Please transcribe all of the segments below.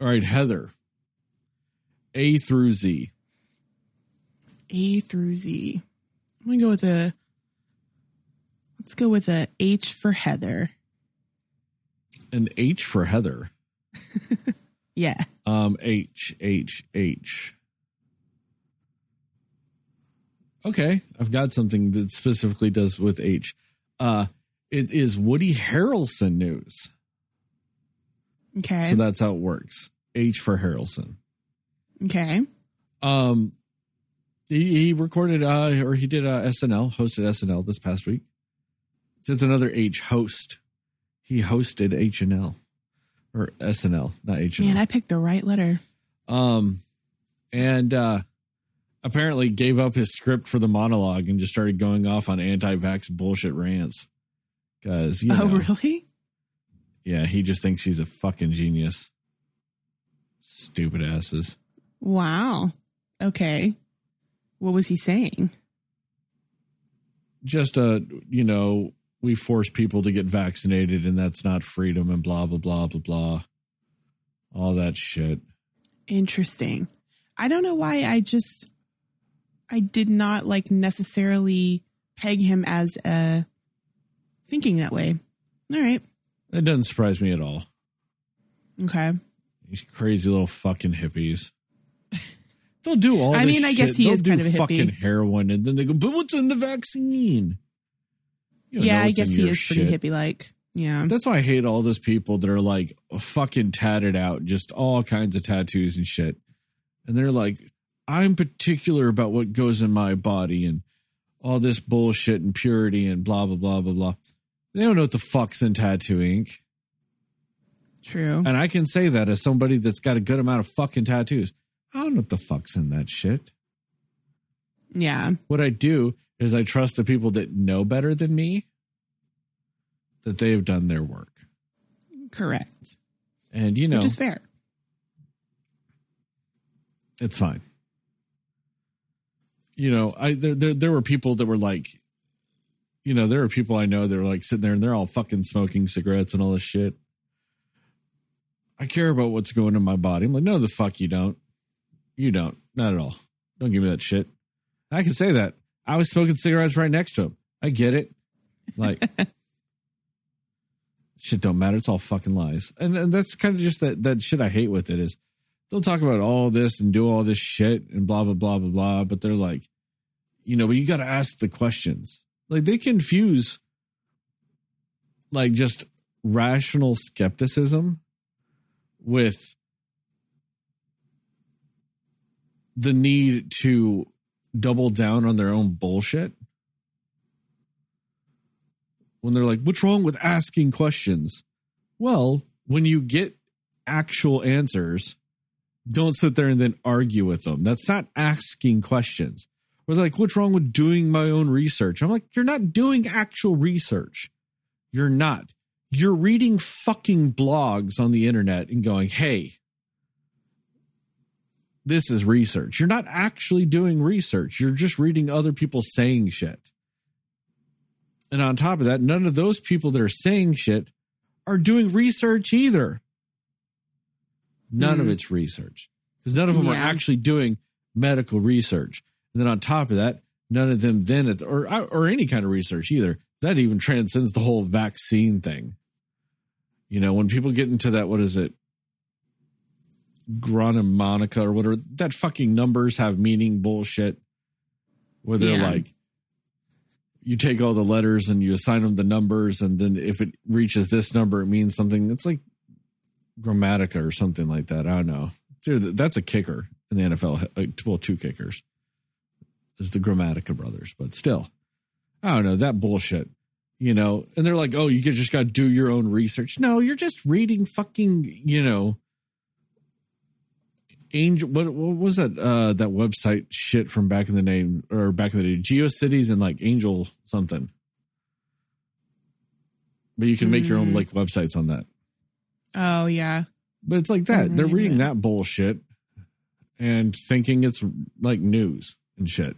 All right, Heather. A through Z. A through Z. I'm gonna go with a. Let's go with a H for Heather. An H for Heather. Yeah. Um, H, H, H. Okay, I've got something that specifically does with H. Uh, it is Woody Harrelson news. Okay. So that's how it works. H for Harrelson. okay. Um, he, he recorded uh or he did uh, SNL, hosted SNL this past week. Since another H host. He hosted H and L or SNL, not H and Man, L. I picked the right letter. Um, and uh, apparently gave up his script for the monologue and just started going off on anti-vax bullshit rants. Because you Oh, know, really? Yeah, he just thinks he's a fucking genius. Stupid asses. Wow. Okay. What was he saying? just a, you know we force people to get vaccinated and that's not freedom and blah blah blah blah blah all that shit Interesting. I don't know why I just I did not like necessarily peg him as a thinking that way. All right. It doesn't surprise me at all Okay. these crazy little fucking hippies they'll do all I mean, I guess shit. he they'll is kind of a hippie. fucking heroin and then they go but what's in the vaccine You yeah, I guess he is pretty hippie like. Yeah. That's why I hate all those people that are like fucking tatted out, just all kinds of tattoos and shit. And they're like, I'm particular about what goes in my body and all this bullshit and purity and blah, blah, blah, blah, blah. They don't know what the fuck's in tattoo ink. True. And I can say that as somebody that's got a good amount of fucking tattoos. I don't know what the fuck's in that shit. Yeah. What I do is I trust the people that know better than me that they've done their work. Correct. And you know, Which is fair. it's fine. You know, I there, there there were people that were like, you know, there are people I know that are like sitting there and they're all fucking smoking cigarettes and all this shit. I care about what's going in my body. I'm like, no, the fuck you don't. You don't. Not at all. Don't give me that shit. I can say that. I was smoking cigarettes right next to him. I get it. Like, shit don't matter. It's all fucking lies. And, and that's kind of just that, that shit I hate with it is they'll talk about all this and do all this shit and blah, blah, blah, blah, blah. But they're like, you know, but you got to ask the questions. Like they confuse like just rational skepticism with the need to double down on their own bullshit. When they're like, what's wrong with asking questions? Well, when you get actual answers, don't sit there and then argue with them. That's not asking questions. They're like, what's wrong with doing my own research? I'm like, you're not doing actual research. You're not. You're reading fucking blogs on the internet and going, hey, this is research. You're not actually doing research. You're just reading other people saying shit. And on top of that, none of those people that are saying shit are doing research either. None of Hmm. it's research because none of them are actually doing medical research. And then on top of that, none of them then at the, or or any kind of research either. That even transcends the whole vaccine thing. You know, when people get into that, what is it? Monica or whatever, that fucking numbers have meaning bullshit. Where they're Yeah. like, you take all the letters and you assign them the numbers, and then if it reaches this number, it means something. It's like Grammatica or something like that. I don't know. Dude, that's a kicker in the NFL. Well, two kickers. Is the Grammatica brothers, but still, I don't know that bullshit. You know, and they're like, "Oh, you just got to do your own research." No, you're just reading fucking, you know, Angel. What, what was that? Uh, that website shit from back in the name or back in the day, GeoCities and like Angel something. But you can make your own Mm. like websites on that. Oh yeah. But it's like that. They're reading that bullshit and thinking it's like news and shit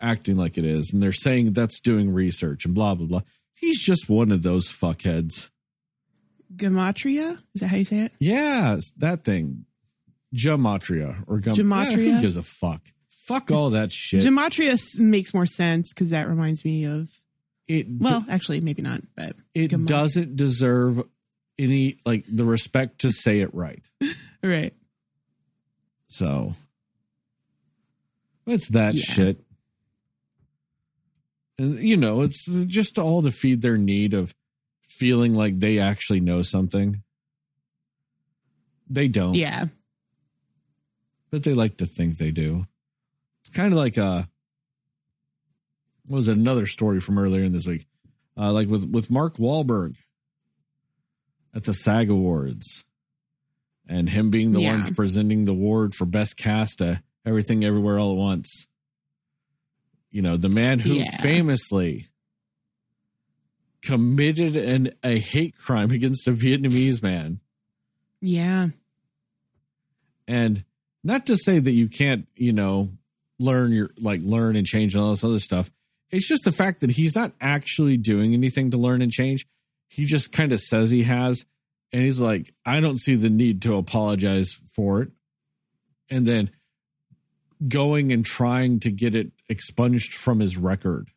acting like it is. And they're saying that's doing research and blah, blah, blah. He's just one of those fuckheads. Gematria? Is that how you say it? Yeah, that thing. Gematria or gum- Gematria? who gives a fuck? Fuck all that shit. Gematria makes more sense because that reminds me of. it Well, actually, maybe not, but it Gemat- doesn't deserve any like the respect to say it right. right. So it's that Yeah. shit. And you know, it's just all to feed their need of feeling like they actually know something. They don't, Yeah. but they like to think they do. It's kind of like uh what was it, another story from earlier in this week? Uh like with with Mark Wahlberg at the SAG Awards and him being the Yeah. one presenting the award for best cast to everything everywhere all at once. You know, the man who Yeah. famously committed an a hate crime against a Vietnamese man. Yeah. And not to say that you can't, you know, learn your like learn and change and all this other stuff. It's just the fact that he's not actually doing anything to learn and change. He just kind of says he has. And he's like, I don't see the need to apologize for it. And then going and trying to get it expunged from his record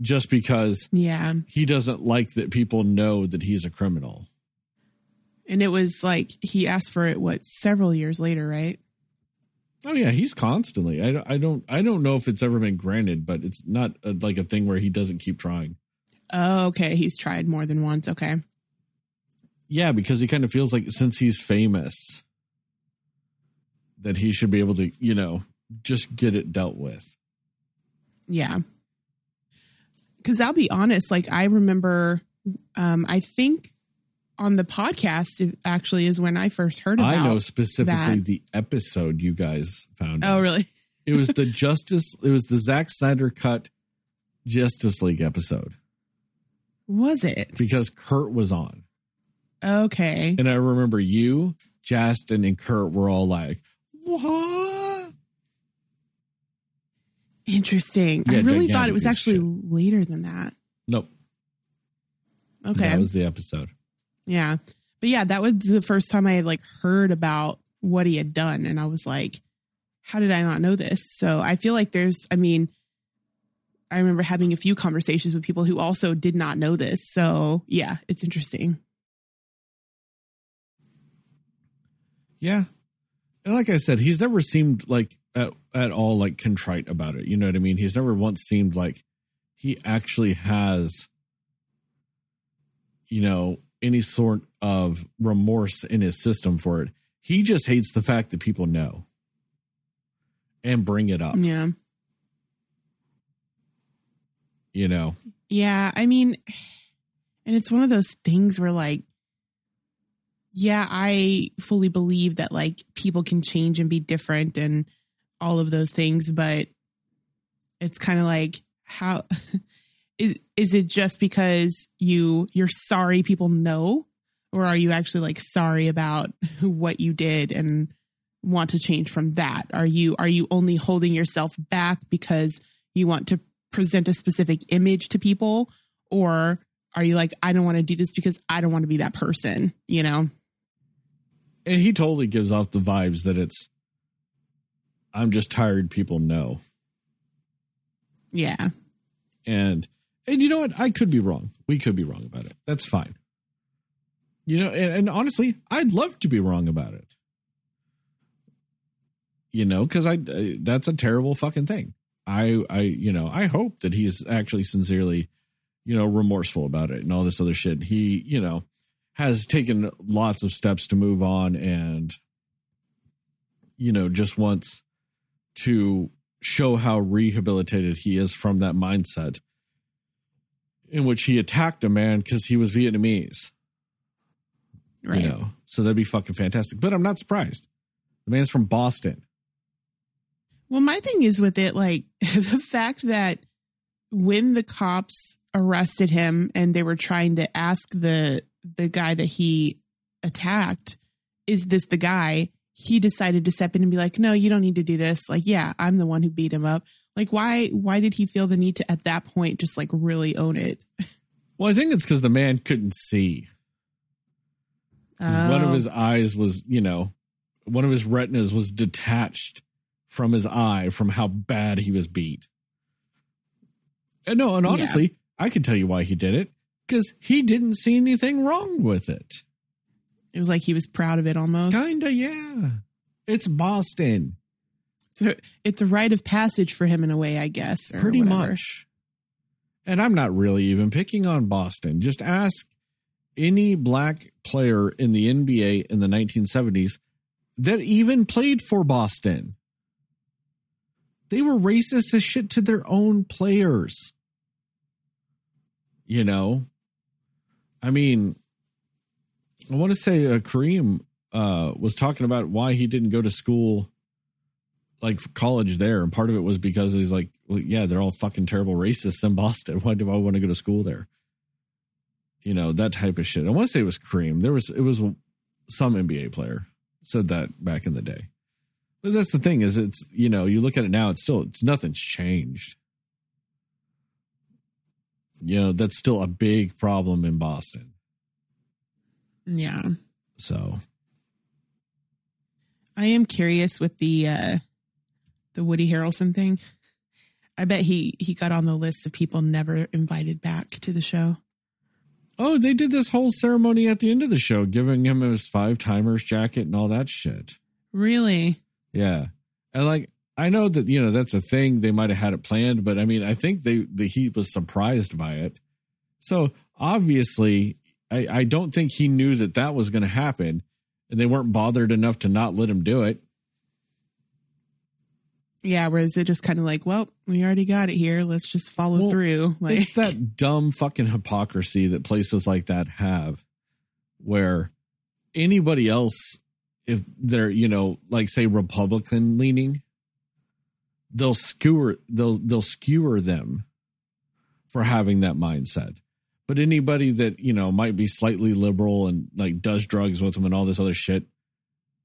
just because Yeah. he doesn't like that people know that he's a criminal. And it was like he asked for it, what, several years later, right? Oh yeah, he's constantly. I don't. I don't. I don't know if it's ever been granted, but it's not a, like a thing where he doesn't keep trying. Oh, okay. He's tried more than once. Okay. Yeah, because he kind of feels like since he's famous, that he should be able to, you know, just get it dealt with. Yeah. Because I'll be honest, like I remember, um, I think on the podcast it actually is when I first heard about. I know specifically that. the episode you guys found. Oh, out. really? It was the Justice. It was the Zack Snyder cut Justice League episode Was it? because Kurt was on, Okay. and I remember you, Justin, and Kurt were all like, "What?" Interesting. I really thought it was actually shit. later than that. Nope. Okay. That was the episode. yeah. But yeah, that was the first time I had like heard about what he had done. And I was like, how did I not know this? So I feel like there's, I mean, I remember having a few conversations with people who also did not know this. So yeah, it's interesting. Yeah. And like I said, he's never seemed like at, at all like contrite about it. You know what I mean? He's never once seemed like he actually has, you know, any sort of remorse in his system for it. He just hates the fact that people know and bring it up, Yeah. you know? Yeah, I mean, and it's one of those things where like, yeah, I fully believe that like people can change and be different and all of those things, but it's kind of like how is is it just because you you're sorry people know or are you actually like sorry about what you did and want to change from that? Are you are you only holding yourself back because you want to present a specific image to people or are you like I don't want to do this because I don't want to be that person, you know? And he totally gives off the vibes that it's, I'm just tired people know. Yeah. and and you know what? I could be wrong. We could be wrong about it. That's fine. You know and, and honestly i'd love to be wrong about it. You know because i I- that's a terrible fucking thing. I i you know i hope that he's actually sincerely you know remorseful about it and all this other shit. He you know has taken lots of steps to move on and you know just wants to show how rehabilitated he is from that mindset in which he attacked a man because he was Vietnamese. Right. You know, so that'd be fucking fantastic. But I'm not surprised. The man's from Boston. Well, my thing is with it, like the fact that when the cops arrested him and they were trying to ask the the guy that he attacked, is this the guy? He decided to step in and be like, "No, you don't need to do this." Like, yeah, I'm the one who beat him up. Like, why? Why did he feel the need to at that point just like really own it? Well, I think it's because the man couldn't see. 'Cause One of Oh. his eyes was, you know, one of his retinas was detached from his eye from how bad he was beat. And no, and Yeah. honestly, I can tell you why he did it because he didn't see anything wrong with it. It was like he was proud of it almost. Kinda, yeah. It's Boston, So it's a rite of passage for him in a way, I guess. pretty whatever. much. And I'm not really even picking on Boston. Just ask any black player in the NBA in the 1970s that even played for Boston. They were racist as shit to their own players. You know, I mean, I want to say uh, Kareem uh, was talking about why he didn't go to school, like college there, and part of it was because he's like, well, yeah, they're all fucking terrible racists in Boston. Why do I want to go to school there? You know that type of shit. I want to say it was Kareem. There was it was some NBA player said that back in the day. But that's the thing is it's you know you look at it now it's still it's nothing's changed. You know that's still a big problem in Boston. Yeah. So I am curious with the uh the Woody Harrelson thing. I bet he he got on the list of people never invited back to the show. Oh, they did this whole ceremony at the end of the show, giving him his five timers jacket and all that shit. Really? Yeah. And like I know that, you know, that's a thing. They might have had it planned, but I mean, I think they the he was surprised by it. So obviously, I, I don't think he knew that that was going to happen. And they weren't bothered enough to not let him do it. Yeah, whereas it just kind of like, well, we already got it here. Let's just follow Well, through. Like it's that dumb fucking hypocrisy that places like that have where anybody else if they're you know like say republican leaning they'll skewer they'll they'll skewer them for having that mindset. But anybody that you know might be slightly liberal and like does drugs with them and all this other shit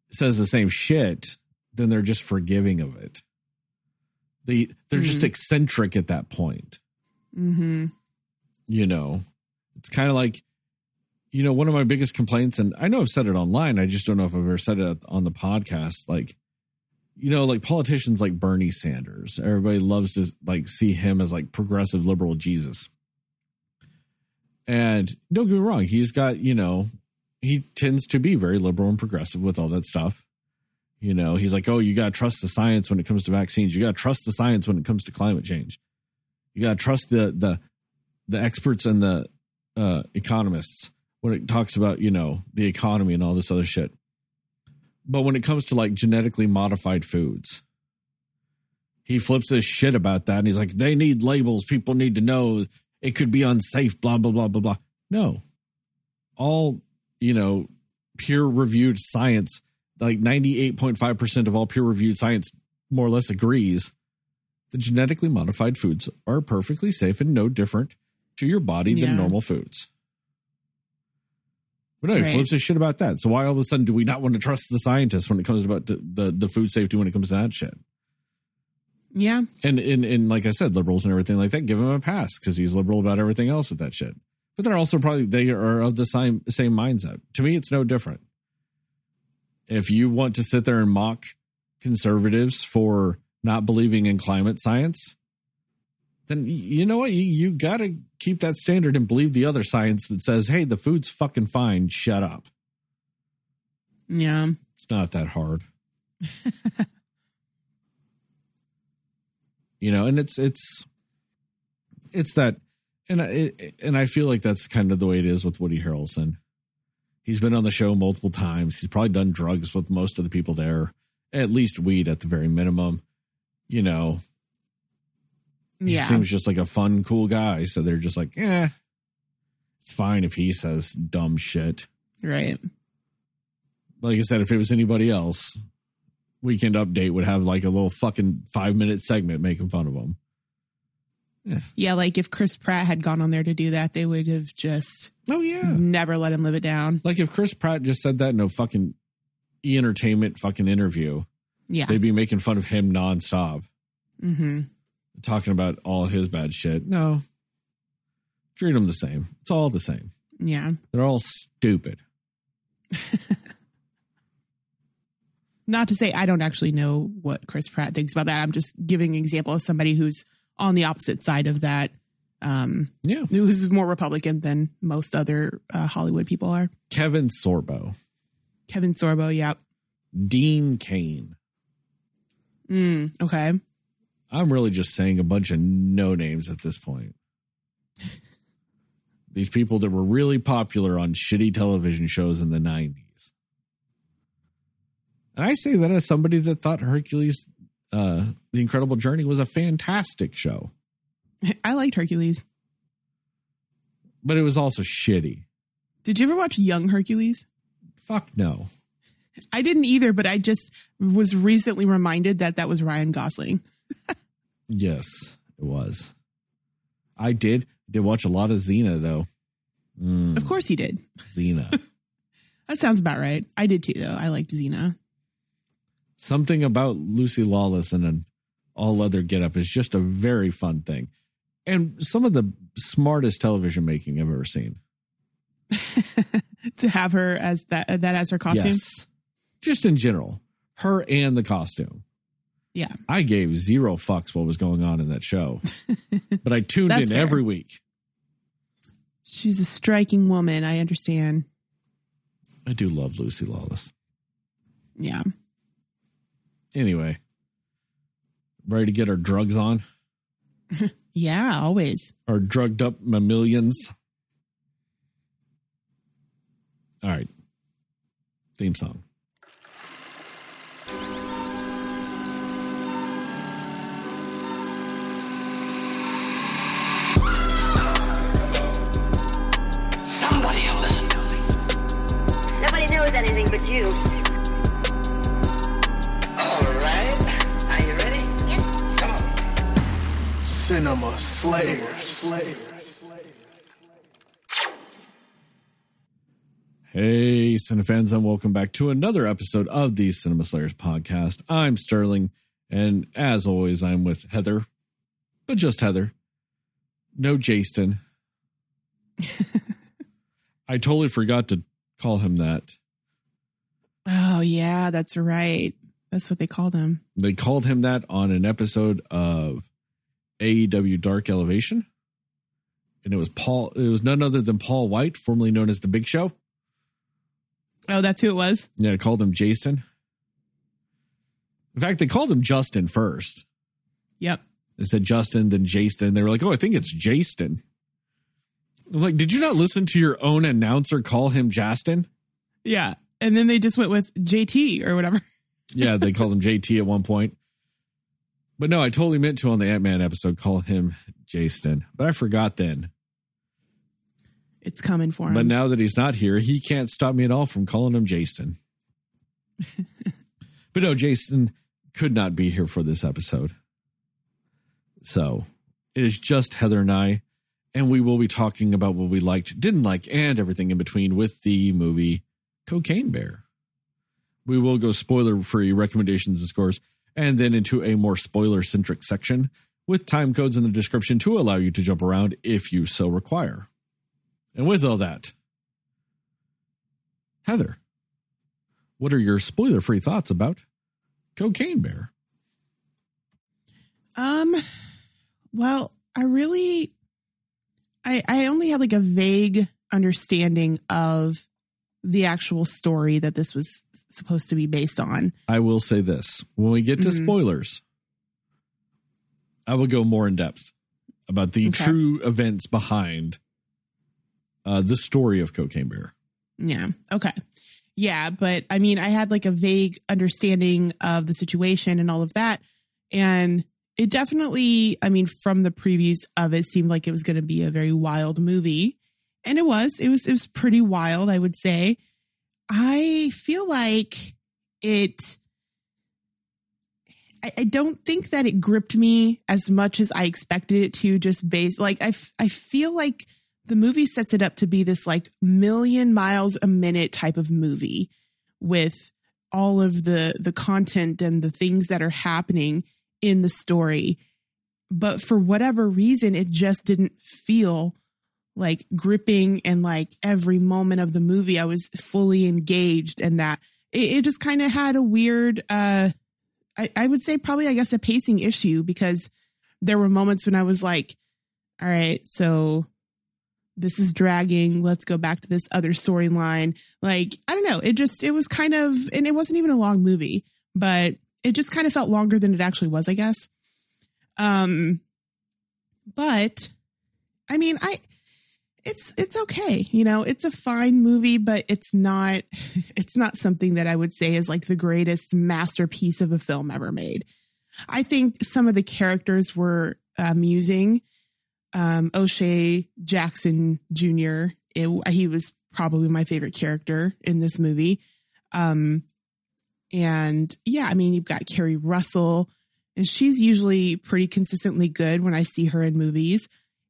says the same shit then they're just forgiving of it. They they're just eccentric at that point. Hmm you know? It's kind of like you know one of my biggest complaints and i know i've said it online i just don't know if i've ever said it on the podcast like you know like politicians like bernie sanders. Everybody loves to like see him as like progressive liberal jesus. And don't get me wrong he's got you know he tends to be very liberal and progressive with all that stuff. You know he's like oh you got to trust the science when it comes to vaccines. You got to trust the science when it comes to climate change. You got to trust the the the experts and the uh, economists when it talks about you know the economy and all this other shit. But when it comes to like genetically modified foods, he flips his shit about that and he's like, they need labels. People need to know it could be unsafe. Blah blah blah blah blah. No, all you know, peer reviewed science, like ninety eight point five percent of all peer reviewed science, more or less agrees the genetically modified foods are perfectly safe and no different to your body Yeah. than normal foods. But no, he Right. flips his shit about that. So why all of a sudden do we not want to trust the scientists when it comes about the, the, the food safety when it comes to that shit? Yeah. And, and and like I said, liberals and everything like that, give him a pass because he's liberal about everything else with that shit. But they're also probably they are of the same same mindset. To me, it's no different. If you want to sit there and mock conservatives for not believing in climate science, then you know what? You, you got to keep that standard and believe the other science that says, hey, the food's fucking fine. Shut up. Yeah. It's not that hard. you know, and it's it's it's that, and I and I feel like that's kind of the way it is with Woody Harrelson. He's been on the show multiple times. He's probably done drugs with most of the people there, at least weed at the very minimum. You know, he Yeah. seems just like a fun, cool guy. So they're just like, eh, it's fine if he says dumb shit right. like I said, if it was anybody else, Weekend Update would have like a little fucking five minute segment making fun of him. Yeah. yeah, Like if Chris Pratt had gone on there to do that, they would have just Oh yeah. never let him live it down. Like if Chris Pratt just said that in a fucking e entertainment fucking interview, Yeah. they'd be making fun of him nonstop, hmm talking about all his bad shit. No. Treat them the same. It's all the same. Yeah. They're all stupid. Not to say I don't actually know what Chris Pratt thinks about that. I'm just giving an example of somebody who's on the opposite side of that, um, Yeah. who's more Republican than most other uh, Hollywood people are. Kevin Sorbo, Kevin Sorbo, yep. Dean Cain. Mm, okay. I'm really just saying a bunch of no names at this point. These people that were really popular on shitty television shows in the 90s. And I say that as somebody that thought Hercules, uh, The Incredible Journey was a fantastic show, I liked Hercules. but it was also shitty. Did you ever watch Young Hercules? Fuck no. I didn't either, but I just was recently reminded that that was Ryan Gosling. Yes, it was. I did did watch a lot of Xena though. Mm, Of course he did. Xena. That sounds about right. I did too, though. I liked Xena. Something about Lucy Lawless in an all leather getup is just a very fun thing. And some of the smartest television making I've ever seen. to have her as that that as her costume. Yes. Just in general. Her and the costume. Yeah. I gave zero fucks what was going on in that show. but I tuned in fair. every week. She's a striking woman. I understand. I do love Lucy Lawless. Yeah. Anyway. Ready to get our drugs on? Yeah, always. Our drugged up mammalians. All right. Theme song. Anything but you. All right. Are you ready? Yes. Come on. Cinema Slayers. Hey, Cinefans, and welcome back to another episode of the Cinema Slayers podcast. I'm Sterling, and as always, I'm with Heather, but just Heather. No Jason. I totally forgot to call him that. Oh yeah, that's right. That's what they called him. They called him that on an episode of AEW Dark Elevation. And it was Paul, it was none other than Paul White, formerly known as The Big Show. Oh, that's who it was. Yeah, I called him Jason. In fact, they called him Justin first. Yep. They said Justin, then Jason. They were like, oh, I think it's Jason. I'm like, did you not listen to your own announcer call him Justin? Yeah. And then they just went with JT or whatever. Yeah, they called him JT at one point. But no, I totally meant to on the Ant Man episode call him Jason. But I forgot then. It's coming for him. But now that he's not here, he can't stop me at all from calling him Jason. but no, Jason could not be here for this episode. So it is just Heather and I, and we will be talking about what we liked, didn't like, and everything in between with the movie Cocaine Bear. We will go spoiler free recommendations and scores, and then into a more spoiler centric section with time codes in the description to allow you to jump around if you so require. And with all that, Heather, what are your spoiler free thoughts about Cocaine Bear? Um, well, I really, I I only had like a vague understanding of the actual story that this was supposed to be based on. I will say this when we get to Mhm. spoilers, I will go more in depth about the Okay. true events behind uh, the story of Cocaine Bear. Yeah. Okay. Yeah, but I mean, I had like a vague understanding of the situation and all of that, and it definitely, I mean, from the previews of it, seemed like it was going to be a very wild movie, and it was. It was. It was pretty wild, I would say. I feel like it. I, I don't think that it gripped me as much as I expected it to. Just based, like I, f- I feel like the movie sets it up to be this like million miles a minute type of movie with all of the the content and the things that are happening in the story but for whatever reason it just didn't feel like gripping and like every moment of the movie I was fully engaged and that it, it just kind of had a weird uh I, I would say probably I guess a pacing issue because there were moments when I was like, all right, so this is dragging. Let's go back to this other storyline. Like, I don't know. It just, it was kind of, and it wasn't even a long movie, but it just kind of felt longer than it actually was, I guess. Um, but I mean, I, it's, it's okay. You know, it's a fine movie, but it's not, it's not something that I would say is like the greatest masterpiece of a film ever made. I think some of the characters were amusing um, O'Shea Jackson Jr. It, he was probably my favorite character in this movie. Um, and yeah, I mean, you've got Keri Russell, and she's usually pretty consistently good when I see her in movies.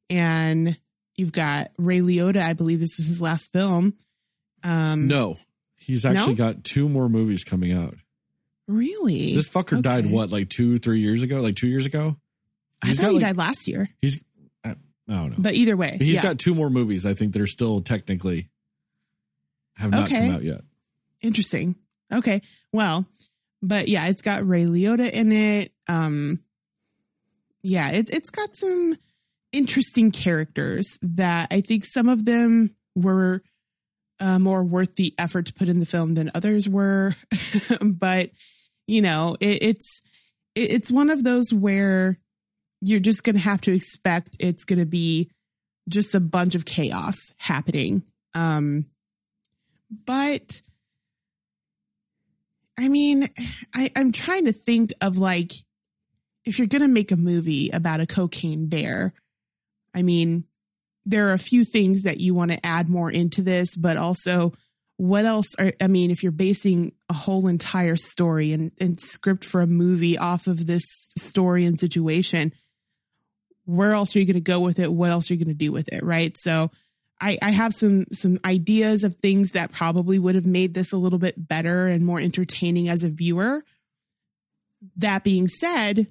And you've got Ray Liotta. I believe this was his last film. Um, No, he's actually No? got two more movies coming out. really? This fucker died what, like two, three years ago? Like two years ago? I He's thought got, he like- died last year, He's, I, I don't know. but either way, he's yeah. got two more movies. I think they're still technically have not Okay. come out yet. Interesting. Okay. Well, but yeah, it's got Ray Liotta in it. Um, yeah, it's it's got some interesting characters that I think some of them were uh, more worth the effort to put in the film than others were. but you know, it, it's it, it's one of those where you're just going to have to expect it's going to be just a bunch of chaos happening. Um, but I mean, I, I'm trying to think of like if you're gonna make a movie about a cocaine bear, I mean, there are a few things that you want to add more into this, but also what else are I mean, if you're basing a whole entire story and, and script for a movie off of this story and situation, where else are you gonna go with it? What else are you gonna do with it? Right. So I, I have some some ideas of things that probably would have made this a little bit better and more entertaining as a viewer. That being said,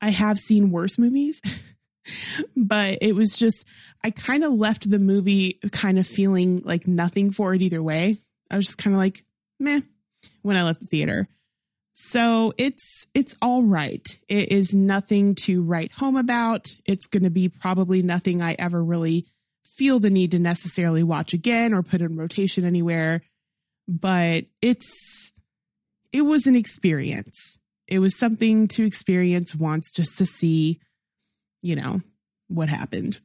I have seen worse movies, but it was just I kind of left the movie kind of feeling like nothing for it either way. I was just kind of like meh when I left the theater. So it's it's all right. It is nothing to write home about. It's going to be probably nothing I ever really feel the need to necessarily watch again or put in rotation anywhere. But it's it was an experience. It was something to experience once just to see, you know, what happened.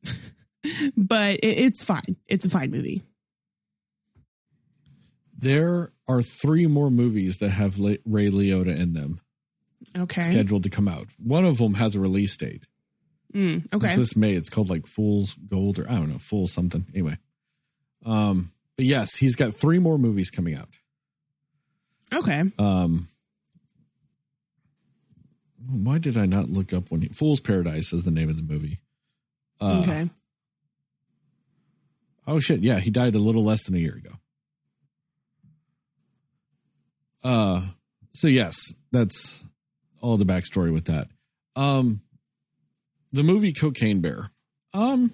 but it, it's fine. It's a fine movie. There are three more movies that have Ray Liotta in them Okay. scheduled to come out. One of them has a release date. Mm, okay. It's this May. It's called like Fool's Gold or I don't know, Fool something. Anyway. Um, but yes, he's got three more movies coming out. okay. Um, why did I not look up when he, Fool's Paradise is the name of the movie? Uh, okay. Oh shit! Yeah, he died a little less than a year ago. Uh, so yes, that's all the backstory with that. Um, the movie Cocaine Bear. Um,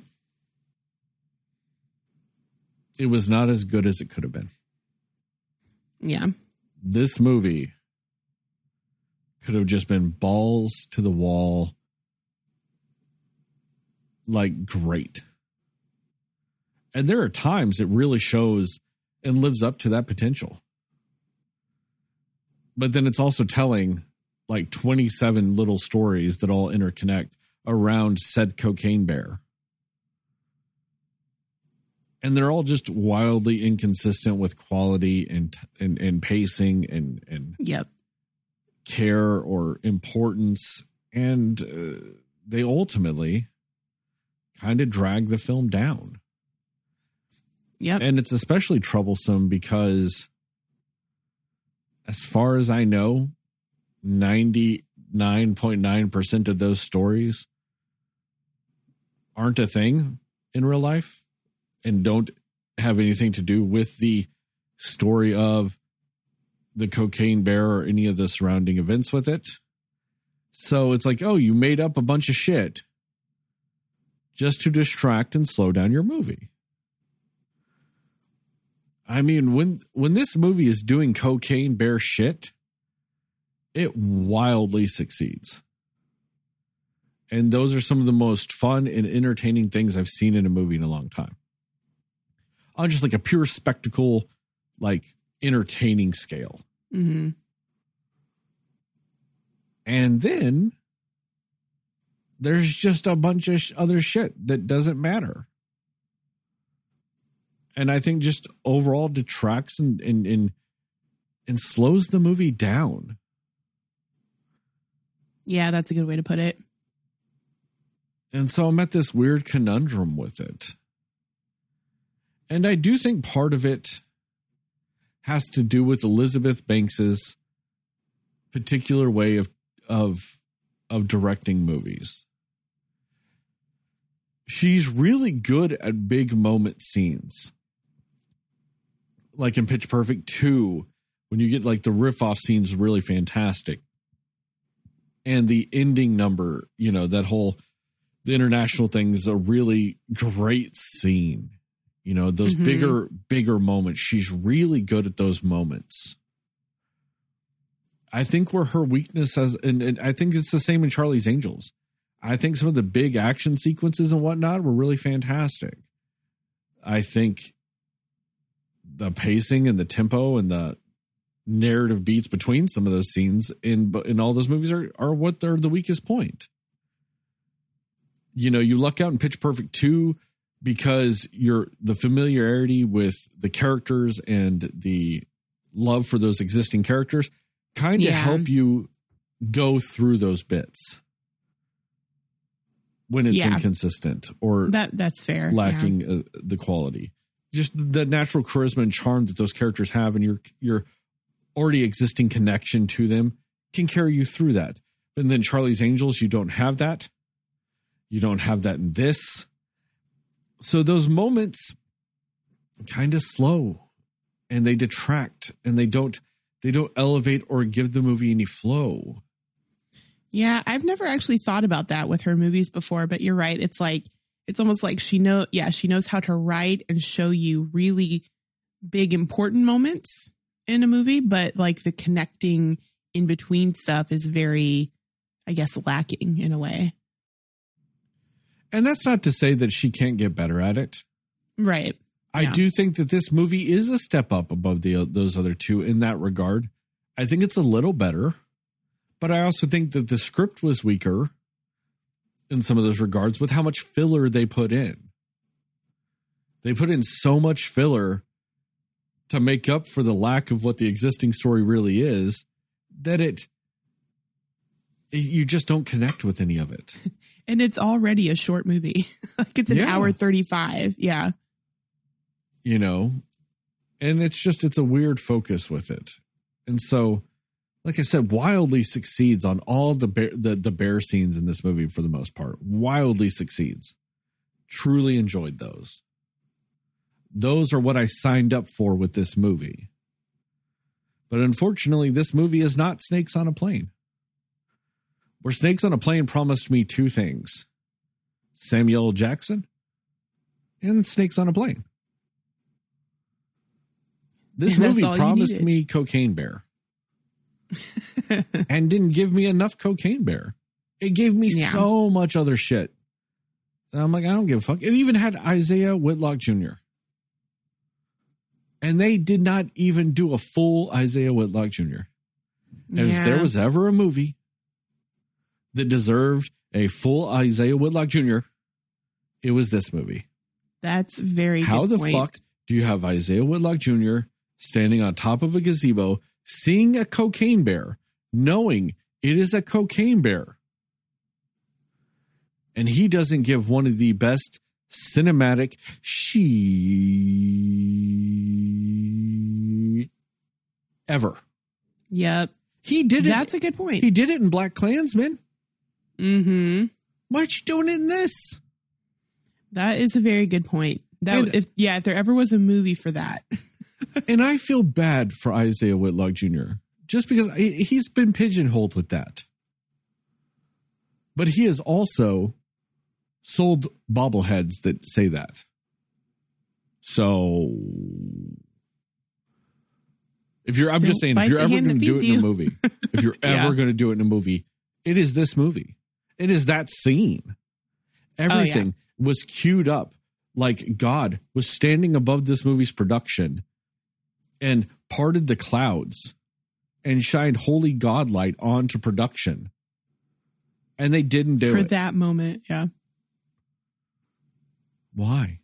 it was not as good as it could have been. Yeah. This movie could have just been balls to the wall, like great. And there are times it really shows and lives up to that potential. But then it's also telling like 27 little stories that all interconnect around said cocaine bear. And they're all just wildly inconsistent with quality and and, and pacing and and Yep. Care or importance and uh, they ultimately kind of drag the film down Yep. and it's especially troublesome because as far as i know 99.9% of those stories aren't a thing in real life and don't have anything to do with the story of the cocaine bear or any of the surrounding events with it. So it's like, oh, you made up a bunch of shit just to distract and slow down your movie. I mean, when when this movie is doing cocaine bear shit, it wildly succeeds. And those are some of the most fun and entertaining things I've seen in a movie in a long time. On just like a pure spectacle, like entertaining scale. Hmm And then there's just a bunch of other shit that doesn't matter. And I think just overall detracts and, and, and, and slows the movie down. Yeah, that's a good way to put it. And so I'm at this weird conundrum with it. And I do think part of it has to do with Elizabeth Banks's particular way of of of directing movies. She's really good at big moment scenes. Like in Pitch Perfect 2, when you get like the riff off scenes really fantastic. And the ending number, you know, that whole the international thing is a really great scene. You know, those Mhm. bigger, bigger moments. She's really good at those moments. I think where her weakness has, and, and I think it's the same in Charlie's Angels. I think some of the big action sequences and whatnot were really fantastic. I think the pacing and the tempo and the narrative beats between some of those scenes in in all those movies are are what they're the weakest point. You know, you luck out in Pitch Perfect 2 because you're the familiarity with the characters and the love for those existing characters kind of Yeah. help you go through those bits when it's Yeah. inconsistent or That that's fair. lacking uh, the quality. Just the natural charisma and charm that those characters have, and your your already existing connection to them can carry you through that. And then Charlie's Angels, you don't have that. You don't have that in this. So those moments kind of slow and they detract and they don't they don't elevate or give the movie any flow. Yeah, I've never actually thought about that with her movies before, but you're right. It's like it's almost like she know yeah, she knows how to write and show you really big important moments in a movie, but like the connecting in between stuff is very I guess lacking in a way. And that's not to say that she can't get better at it. Right. I Yeah. do think that this movie is a step up above the those other two in that regard. I think it's a little better, but I also think that the script was weaker in some of those regards with how much filler they put in. They put in so much filler to make up for the lack of what the existing story really is that it you just don't connect with any of it. And it's already a short movie. like it's an Yeah. hour 35. Yeah. you know and it's just it's a weird focus with it and so like i said wildly succeeds on all the bear the, the bear scenes in this movie for the most part wildly succeeds truly enjoyed those those are what i signed up for with this movie but unfortunately this movie is not snakes on a plane where snakes on a plane promised me two things samuel jackson and snakes on a plane this And movie promised me cocaine bear and didn't give me enough cocaine bear. It gave me Yeah. so much other shit. And I'm like, I don't give a fuck. It even had Isaiah Whitlock Jr. And they did not even do a full Isaiah Whitlock Jr. And if there was ever a movie that deserved a full Isaiah Whitlock Jr., it was this movie. That's very How good the point. fuck do you have Isaiah Whitlock Jr. standing on top of a gazebo, seeing a cocaine bear, knowing it is a cocaine bear? And he doesn't give one of the best cinematic she ever. Yep. He did it. That's a good point. he did it in BlacKkKlansman. Mm-hmm. Why aren't you doing it in this? That is a very good point. That And- if yeah, if there ever was a movie for that. And I feel bad for Isaiah Whitlock Jr. just because he- he's been pigeonholed with that. But he has also sold bobbleheads that say that. So if you're, I'm just Don't saying, if you're ever going to do it feeds in a movie, if you're Yeah. ever going to do it in a movie, it is this movie. It is that scene. Oh, Everything was queued up like God was standing above this movie's production and parted the clouds and shined holy God light onto production. And they didn't do For it. For that moment. Yeah. Why?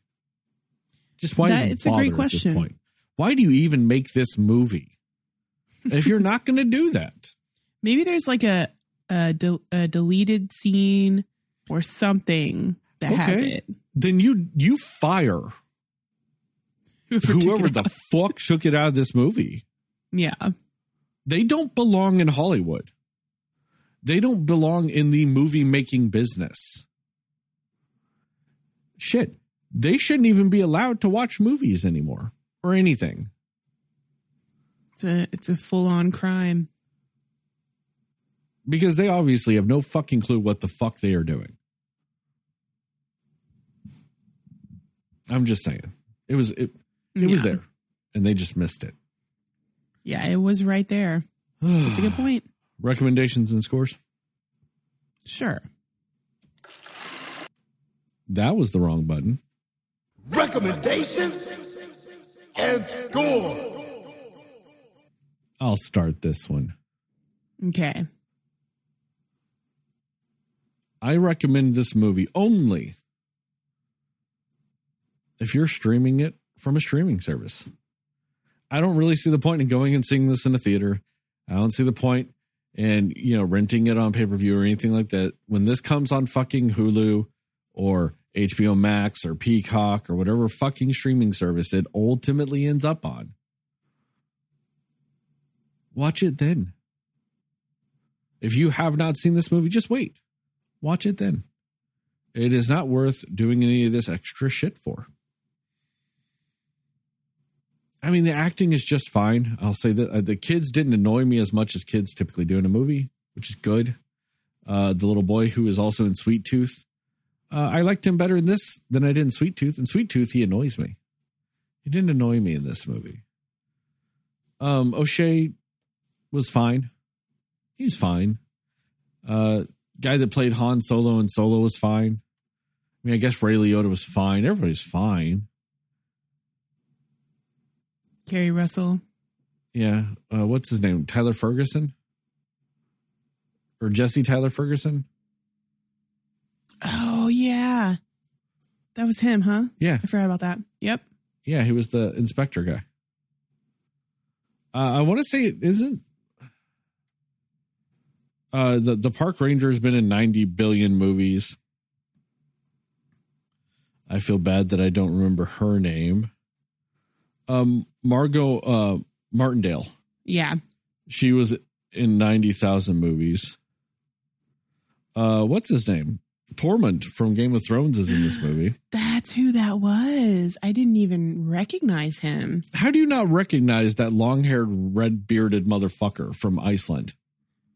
Just why? That- it's a great bother at this question. Why do you even make this movie if you're not going to do that? Maybe there's like a, a, del- a deleted scene or something that has it. Then you you fire whoever the fuck took it out of this movie. Yeah. They don't belong in Hollywood. They don't belong in the movie making business. Shit. They shouldn't even be allowed to watch movies anymore or anything. It's a it's a full on crime. Because they obviously have no fucking clue what the fuck they are doing. I'm just saying. It was it it was there and they just missed it. Yeah, it was right there. It's a good point. Recommendations and scores? Sure. That was the wrong button. Recommendations and score. I'll start this one. Okay. I recommend this movie only if you're streaming it from a streaming service. I don't really see the point in going and seeing this in a theater. I don't see the point in, you know, renting it on pay-per-view or anything like that. When this comes on fucking Hulu or HBO Max or Peacock or whatever fucking streaming service it ultimately ends up on. Watch it then. If you have not seen this movie, just wait watch it then. It is not worth doing any of this extra shit for. I mean, the acting is just fine. I'll say that uh, the kids didn't annoy me as much as kids typically do in a movie, which is good. Uh, the little boy who is also in Sweet Tooth, uh, I liked him better in this than I did in Sweet Tooth. In Sweet Tooth, he annoys me. He didn't annoy me in this movie. Um, O'Shea was fine. He was fine. Uh, guy that played Han Solo and Solo was fine. I mean, I guess Ray Liotta was fine. Everybody's fine. Keri Russell. Yeah. Uh, what's his name? Tyler Ferguson? Or Jesse Tyler Ferguson? Oh yeah. That was him, huh? Yeah. I forgot about that. Yep. Yeah, he was the inspector guy. Uh, I want to say it isn't. Uh, the the park ranger has been in ninety billion movies. I feel bad that I don't remember her name. Um, Margo uh, Martindale. Yeah. She was in ninety thousand movies. Uh, what's his name? Tormund from Game of Thrones is in this movie. That's who that was. I didn't even recognize him. How do you not recognize that long haired, red bearded motherfucker from Iceland?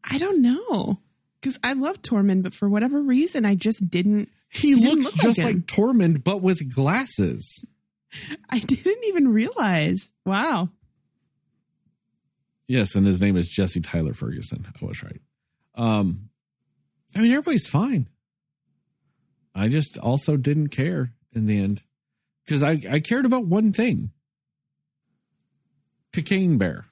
I don't know. Because I love Tormund, but for whatever reason, I just didn't. He, didn't looks look just like like. Tormund, but with glasses. I didn't even realize. Wow. Yes, and his name is Jesse Tyler Ferguson. I was right. Um, I mean, everybody's fine. I just also didn't care in the end because I, I cared about one thing Cocaine Bear.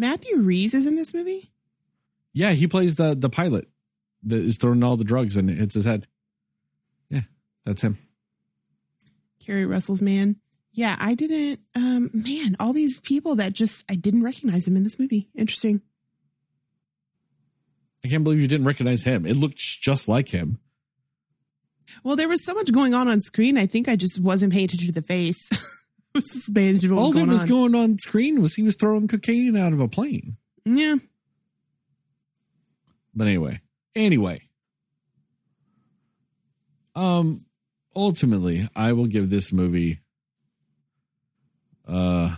Matthew Rhys is in this movie? Yeah, he plays the, the pilot that is throwing all the drugs and it hits his head. Yeah, that's him. Keri Russell's man. Yeah, I didn't. Um, man, all these people that just I didn't recognize him in this movie. Interesting. I can't believe you didn't recognize him. It looked just like him. Well, there was so much going on on screen. I think I just wasn't paying attention to the face. Was just paying attention to what All that was on. going on screen was he was throwing cocaine out of a plane. yeah. But anyway, anyway, um, ultimately, I will give this movie, uh,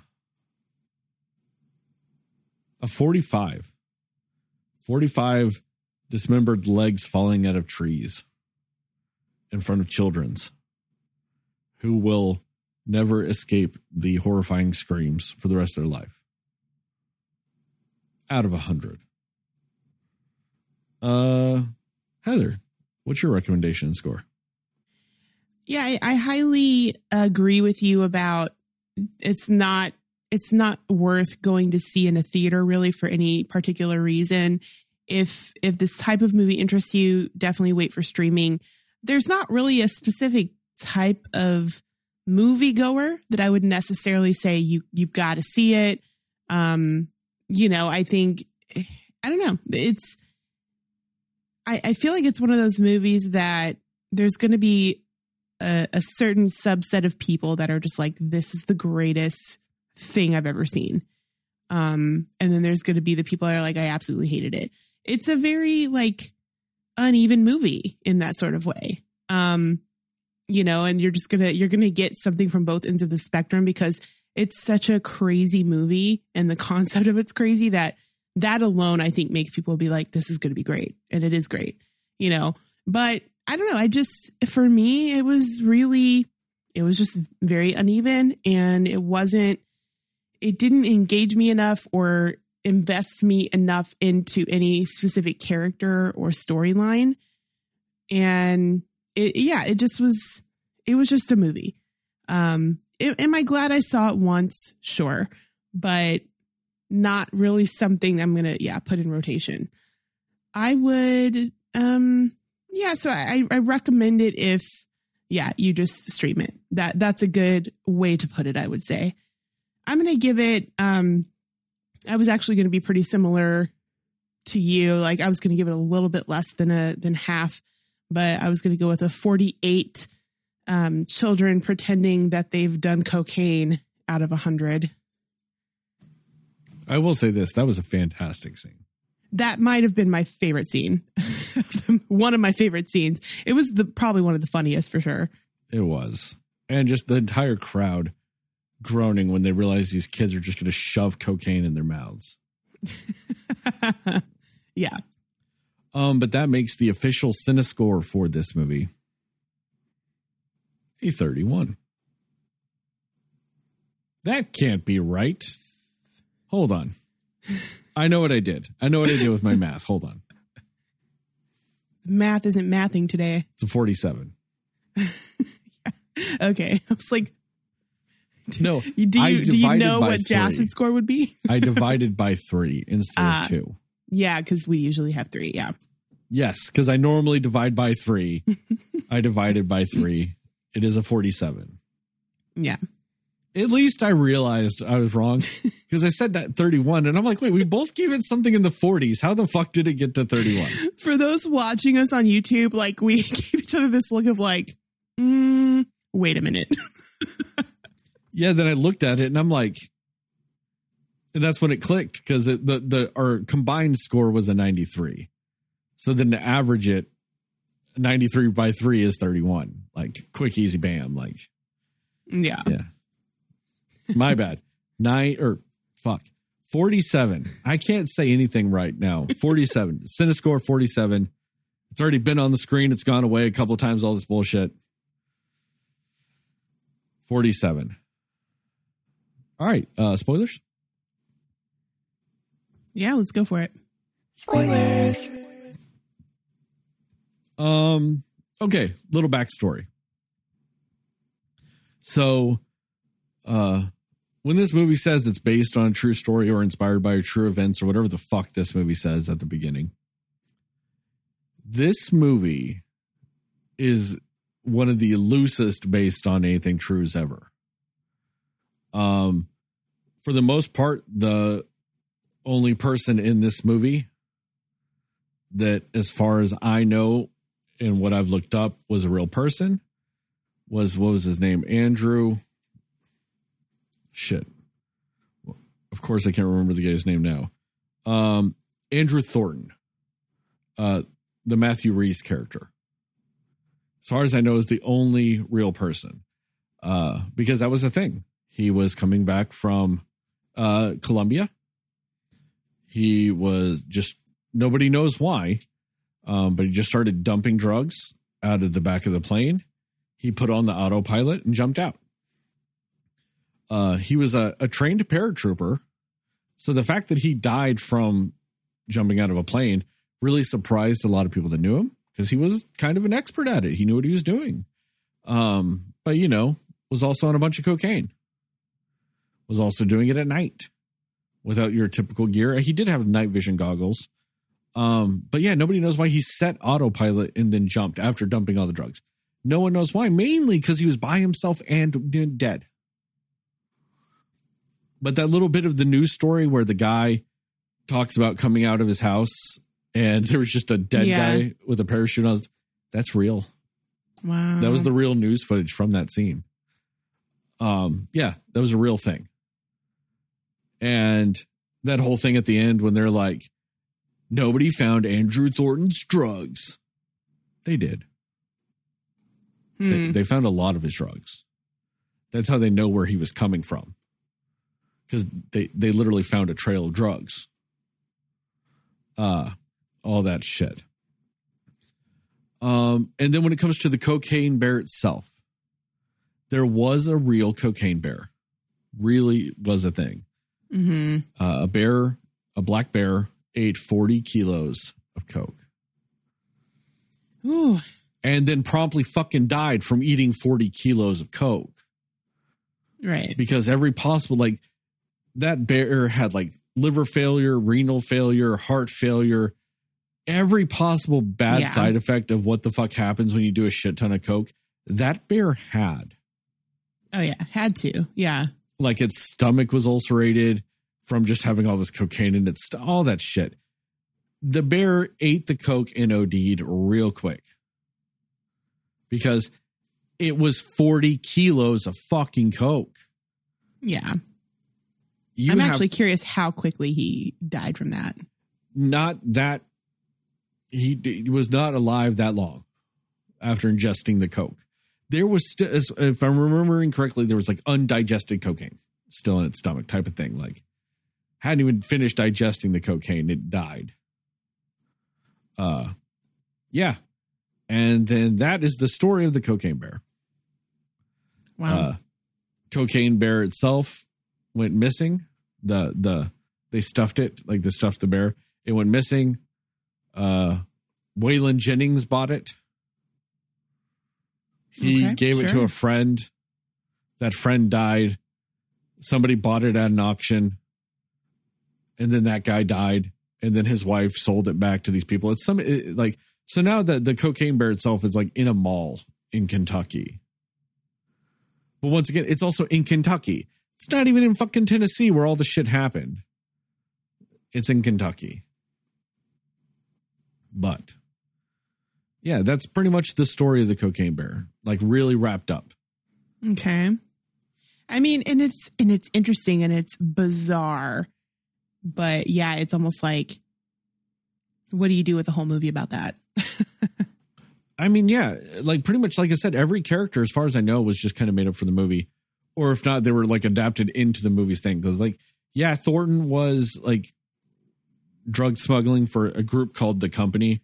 a forty-five. Forty-five dismembered legs falling out of trees. in front of children's who will never escape the horrifying screams for the rest of their life. Out of a hundred. Uh, Heather, what's your recommendation and score? Yeah, I, I highly agree with you about it's not it's not worth going to see in a theater really for any particular reason. If if this type of movie interests you, definitely wait for streaming. There's not really a specific type of moviegoer that I would necessarily say you you've got to see it. Um, you know, I think I don't know. It's I, I feel like it's one of those movies that there's going to be a, a certain subset of people that are just like, this is the greatest thing I've ever seen. Um, and then there's going to be the people that are like, I absolutely hated it. It's a very like uneven movie in that sort of way. Um, you know, and you're just gonna you're gonna get something from both ends of the spectrum because it's such a crazy movie and the concept of it's crazy that that alone I think makes people be like, this is gonna be great. And it is great, you know. But I don't know. I just for me, it was really it was just very uneven and it wasn't it didn't engage me enough or invest me enough into any specific character or storyline. And it, yeah, it just was, it was just a movie. Um, it, am I glad I saw it once? Sure. But not really something I'm going to, yeah, put in rotation. I would, um, yeah, so I, I recommend it if, yeah, you just stream it. That, that's a good way to put it, I would say. I'm going to give it, um, I was actually going to be pretty similar to you. Like I was going to give it a little bit less than a, than half but I was going to go with a 48 um, children pretending that they've done cocaine out of 100. I will say this that was a fantastic scene. That might have been my favorite scene. one of my favorite scenes. It was the probably one of the funniest for sure. It was. And just the entire crowd groaning when they realize these kids are just going to shove cocaine in their mouths. yeah. Um, but that makes the official Cinescore for this movie a 31. That can't be right. Hold on. I know what I did. I know what I did with my math. Hold on. Math isn't mathing today. It's a 47. Okay. I was like, No. do you, do you know what. Jacid score would be? I divided by three instead Ah. of two. Yeah, because we usually have three. Yeah. Yes, because I normally divide by three. I divided by three. It is a 47. Yeah. At least I realized I was wrong because I said that 31 and I'm like, wait, we both gave it something in the 40s. How the fuck did it get to 31? For those watching us on YouTube, like we gave each other this look of like, mm, wait a minute. yeah, then I looked at it and I'm like, and that's when it clicked because the, the, our combined score was a 93. So then to average it, 93 by three is 31. Like quick, easy, bam. Like, yeah. yeah. My bad. Nine or fuck. 47. I can't say anything right now. 47. Cinescore 47. It's already been on the screen. It's gone away a couple of times, all this bullshit. 47. All right. Uh spoilers? Yeah, let's go for it. Um, okay, little backstory. So, uh, when this movie says it's based on a true story or inspired by true events or whatever the fuck this movie says at the beginning, this movie is one of the loosest based on anything trues ever. Um, for the most part, the only person in this movie that, as far as I know, and what I've looked up was a real person. Was what was his name? Andrew. Shit. Of course, I can't remember the guy's name now. Um, Andrew Thornton, uh, the Matthew Rhys character. As far as I know, is the only real person, uh, because that was a thing. He was coming back from uh. He was just nobody knows why um, but he just started dumping drugs out of the back of the plane. He put on the autopilot and jumped out. Uh, he was a, a trained paratrooper. So the fact that he died from jumping out of a plane really surprised a lot of people that knew him because he was kind of an expert at it. He knew what he was doing. Um, but you know, was also on a bunch of cocaine. Was also doing it at night without your typical gear. He did have night vision goggles. Um, but yeah, nobody knows why he set autopilot and then jumped after dumping all the drugs. No one knows why, mainly because he was by himself and dead. But that little bit of the news story where the guy talks about coming out of his house and there was just a dead Yeah. guy with a parachute on, that's real. Wow. That was the real news footage from that scene. Um, yeah, that was a real thing. And that whole thing at the end when they're like, nobody found Andrew Thornton's drugs. They did. They, Hmm. they found a lot of his drugs. That's how they know where he was coming from. Because they, they literally found a trail of drugs. Uh, all that shit. Um, and then when it comes to the cocaine bear itself, there was a real cocaine bear. Really was a thing. Hmm Uh, a bear, a black bear, ate 40 kilos of coke Ooh. and then promptly fucking died from eating 40 kilos of coke Right. because every possible, like, that bear had like liver failure, renal failure, heart failure, every possible bad Yeah. side effect of what the fuck happens when you do a shit ton of coke. That bear had. Oh yeah. Had to. Yeah. Like its stomach was ulcerated from just having all this cocaine in its all that shit. The bear ate the coke and OD'd real quick because it was 40 kilos of fucking coke. Yeah. You I'm have actually curious how quickly he died from that. not that he, he was not alive that long after ingesting the coke. There was still, if I'm remembering correctly, there was like undigested cocaine still in its stomach, type of thing. Like hadn't even finished digesting the cocaine, it died. Uh, yeah, and then that is the story of the cocaine bear. Wow. Uh, cocaine bear itself went missing. The the they stuffed it like they stuffed the bear. It went missing. Uh, Waylon Jennings bought it. He Okay, gave it to a friend. That friend died. Somebody bought it at an auction, and then that guy died. And then his wife sold it back to these people. It's some it, like so now that the cocaine bear itself is like in a mall in Kentucky. But once again, it's also in Kentucky. It's not even in fucking Tennessee where all the shit happened. It's in Kentucky. But yeah, that's pretty much the story of the cocaine bear, like really wrapped up. Okay. I mean, and it's and it's interesting and it's bizarre. But yeah, it's almost like what do you do with a whole movie about that? I mean, yeah, like pretty much, like I said, every character, as far as I know, was just kind of made up for the movie, or if not, they were like adapted into the movie's thing. Because, like, yeah, Thornton was like drug smuggling for a group called the Company.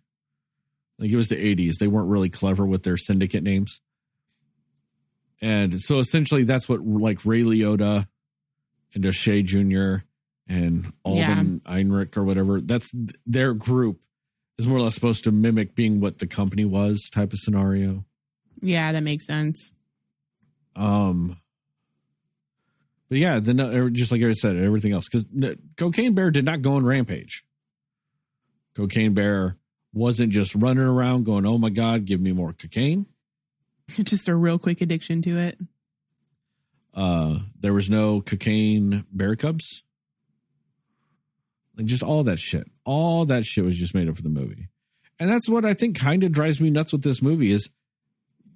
Like it was the '80s; they weren't really clever with their syndicate names, and so essentially, that's what like Ray Liotta and O'Shea Jr. and Alden Ehrenreich or whatever. That's their group is more or less supposed to mimic being what the company was type of scenario. Yeah, that makes sense. Um, but yeah, then uh, just like I said, everything else because Cocaine Bear did not go on rampage. Cocaine Bear wasn't just running around going, "Oh my God, give me more cocaine." Just a real quick addiction to it. Uh, there was no cocaine bear cubs. Like just all that shit. All that shit was just made up for the movie. And that's what I think kind of drives me nuts with this movie is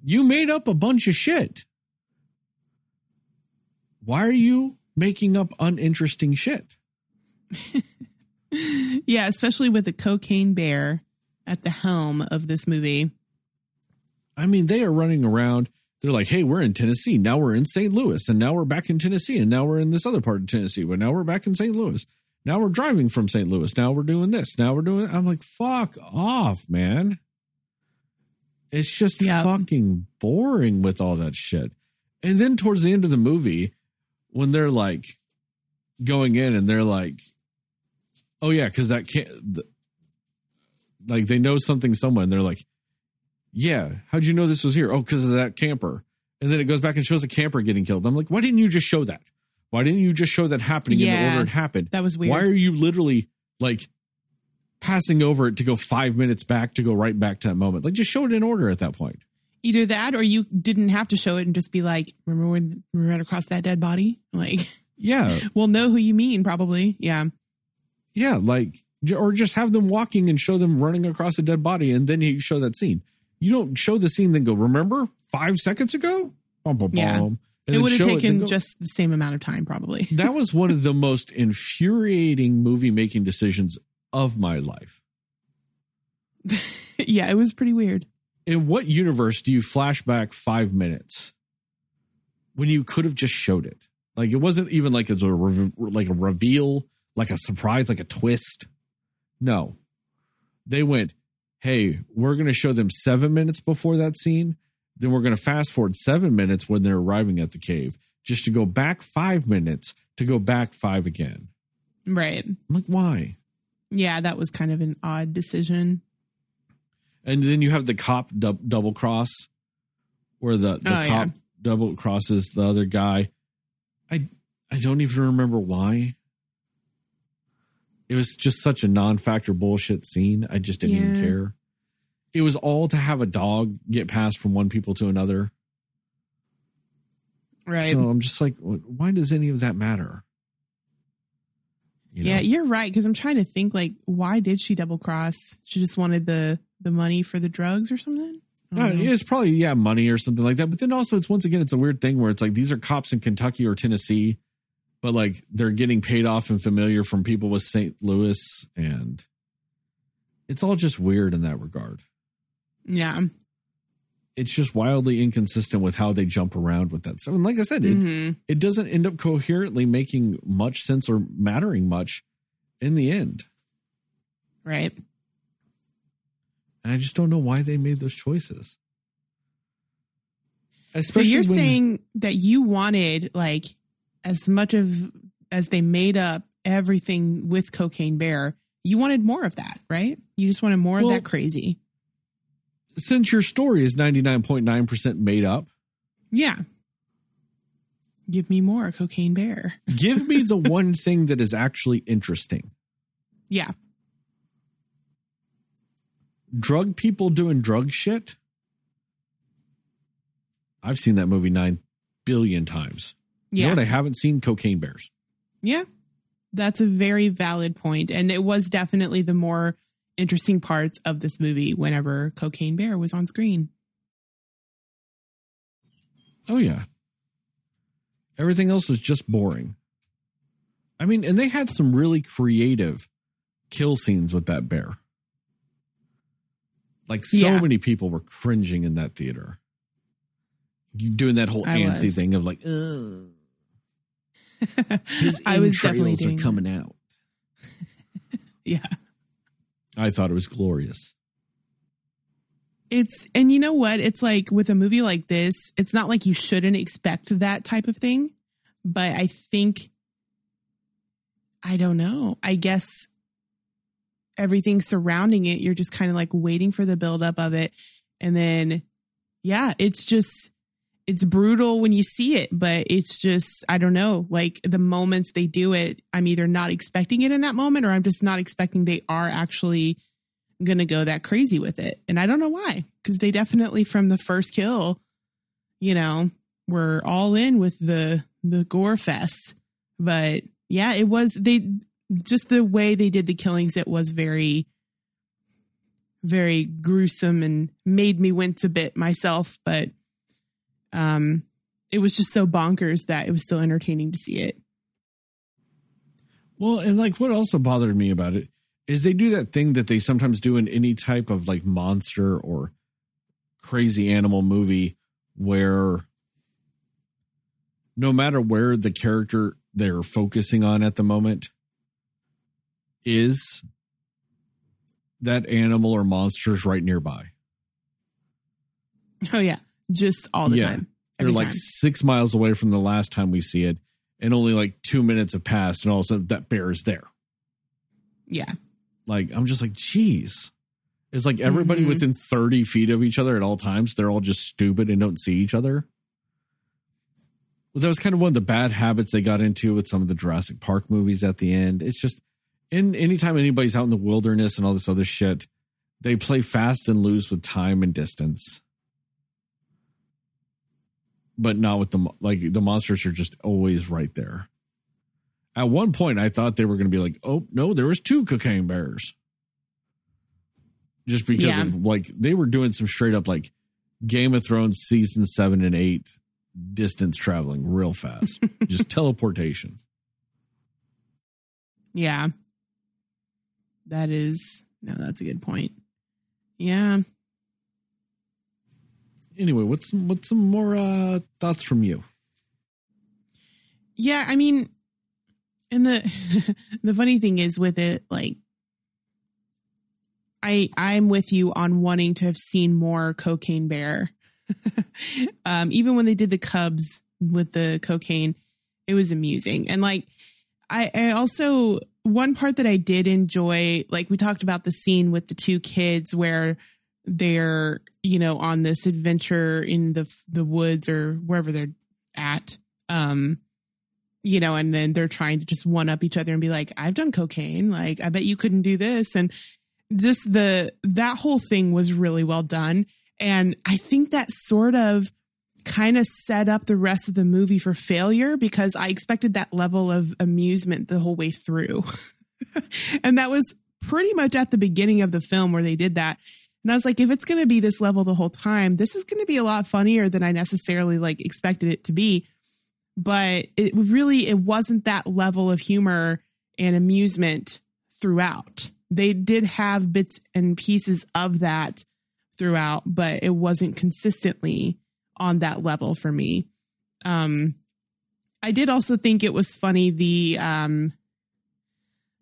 you made up a bunch of shit. Why are you making up uninteresting shit? Yeah, especially with the cocaine bear at the helm of this movie. I mean, they are running around. They're like, hey, we're in Tennessee. Now we're in St. Louis. And now we're back in Tennessee. And now we're in this other part of Tennessee. But now we're back in St. Louis. Now we're driving from St. Louis. Now we're doing this. Now we're doing I'm like, fuck off, man. It's just Yep. fucking boring with all that shit. And then towards the end of the movie, when they're like going in and they're like, oh yeah, because that can't, the, like they know something somewhere and they're like, yeah, how'd you know this was here? Oh, because of that camper. And then it goes back and shows a camper getting killed. I'm like, why didn't you just show that? Why didn't you just show that happening in the order it happened? that was weird. Why are you literally like passing over it to go five minutes back to go right back to that moment? Like just show it in order at that point. Either that or you didn't have to show it and just be like, remember when we ran across that dead body? Like, Yeah. we'll know who you mean, probably. Yeah. Yeah. Like, or just have them walking and show them running across a dead body and then you show that scene. You don't show the scene, then go, remember five seconds ago? Bum, bum, Yeah. bum. And it would have taken just the same amount of time, probably. that was one of the most infuriating movie making decisions of my life. yeah, it was pretty weird. In what universe do you flash back five minutes when you could have just showed it? Like it wasn't even like it's a re- like a reveal, like a surprise, like a twist. No, they went, "Hey, we're going to show them seven minutes before that scene. Then we're going to fast forward seven minutes when they're arriving at the cave, just to go back five minutes to go back five again." Right. I'm like, why? Yeah, that was kind of an odd decision. And then you have the cop dub- double cross, where the, the Oh, cop yeah. double crosses the other guy. I I don't even remember why. It was just such a non-factor bullshit scene. I just didn't even care. It was all to have a dog get passed from one people to another. Right. So I'm just like, why does any of that matter? You yeah, know? you're right. Because I'm trying to think, like, why did she double cross? She just wanted the the money for the drugs or something. Uh, it's probably yeah money or something like that. But then also it's once again it's a weird thing where it's like these are cops in Kentucky or Tennessee, but like they're getting paid off and familiar from people with St. Louis, and it's all just weird in that regard. Yeah. It's just wildly inconsistent with how they jump around with that stuff. And like I said, it Mhm. it doesn't end up coherently making much sense or mattering much in the end. Right. And I just don't know why they made those choices. So you're when- saying that you wanted like as much of as they made up everything with Cocaine Bear, you wanted more of that, right? You just wanted more Well- of that crazy. since your story is 99.9% made up, Yeah. Give me more Cocaine Bear. give me the one thing that is actually interesting. Yeah. Drug people doing drug shit. I've seen that movie 9 billion times. You Yeah. know what I haven't seen? Cocaine Bears. Yeah. That's a very valid point. And it was definitely the more interesting parts of this movie whenever Cocaine Bear was on screen. Oh, yeah. Everything else was just boring. I mean, and they had some really creative kill scenes with that bear. Like, so Yeah. many people were cringing in that theater. You doing that whole I antsy was. thing of like, ugh. His I was definitely doing are that. coming out. Yeah. I thought it was glorious. It's and you know what? It's like with a movie like this, it's not like you shouldn't expect that type of thing, but I think I don't know. I guess everything surrounding it, you're just kind of like waiting for the buildup of it. And then yeah, it's just it's brutal when you see it, but it's just I don't know, like the moments they do it, I'm either not expecting it in that moment or I'm just not expecting they are actually going to go that crazy with it. And I don't know why, because they definitely from the first kill, you know, were all in with the the gore fest. But yeah, it was they just the way they did the killings. It was very, very gruesome and made me wince a bit myself. But um, it was just so bonkers that it was still entertaining to see it. Well, and like what also bothered me about it is they do that thing that they sometimes do in any type of like monster or crazy animal movie where no matter where the character they're focusing on at the moment is that animal or monster's right nearby. Oh yeah, just all the Yeah. time. They're like time. six miles away from the last time we see it, and only like two minutes have passed, and all of a sudden that bear is there. yeah, Like I'm just like, geez. It's like everybody Mhm. within 30 feet of each other at all times. They're all just stupid and don't see each other. Well, that was kind of one of the bad habits they got into with some of the Jurassic Park movies at the end. It's just, in anytime anybody's out in the wilderness and all this other shit, they play fast and loose with time and distance. But not with the like the monsters are just always right there. At one point, I thought they were going to be like, "Oh no, there was two cocaine bears," just because Yeah. of like they were doing some straight up like Game of Thrones season seven and eight distance traveling real fast, just teleportation. yeah. That is no, that's a good point. Yeah, Anyway, what's some, what's some more uh, thoughts from you? yeah. I mean, and the the funny thing is with it, like, I I'm with you on wanting to have seen more Cocaine Bear. um, even when they did the Cubs with the cocaine, it was amusing. And like, I, I also one part that I did enjoy, like we talked about the scene with the two kids where they're you know on this adventure in the the woods or wherever they're at. Um, you know, and then they're trying to just one up each other and be like, I've done cocaine. Like, I bet you couldn't do this. And just the, that whole thing was really well done. And I think that sort of kind of set up the rest of the movie for failure because I expected that level of amusement the whole way through. and that was pretty much at the beginning of the film where they did that. And I was like, if it's going to be this level the whole time, this is going to be a lot funnier than I necessarily like expected it to be but it really it wasn't that level of humor and amusement throughout. They did have bits and pieces of that throughout, but it wasn't consistently on that level for me. Um I did also think it was funny the um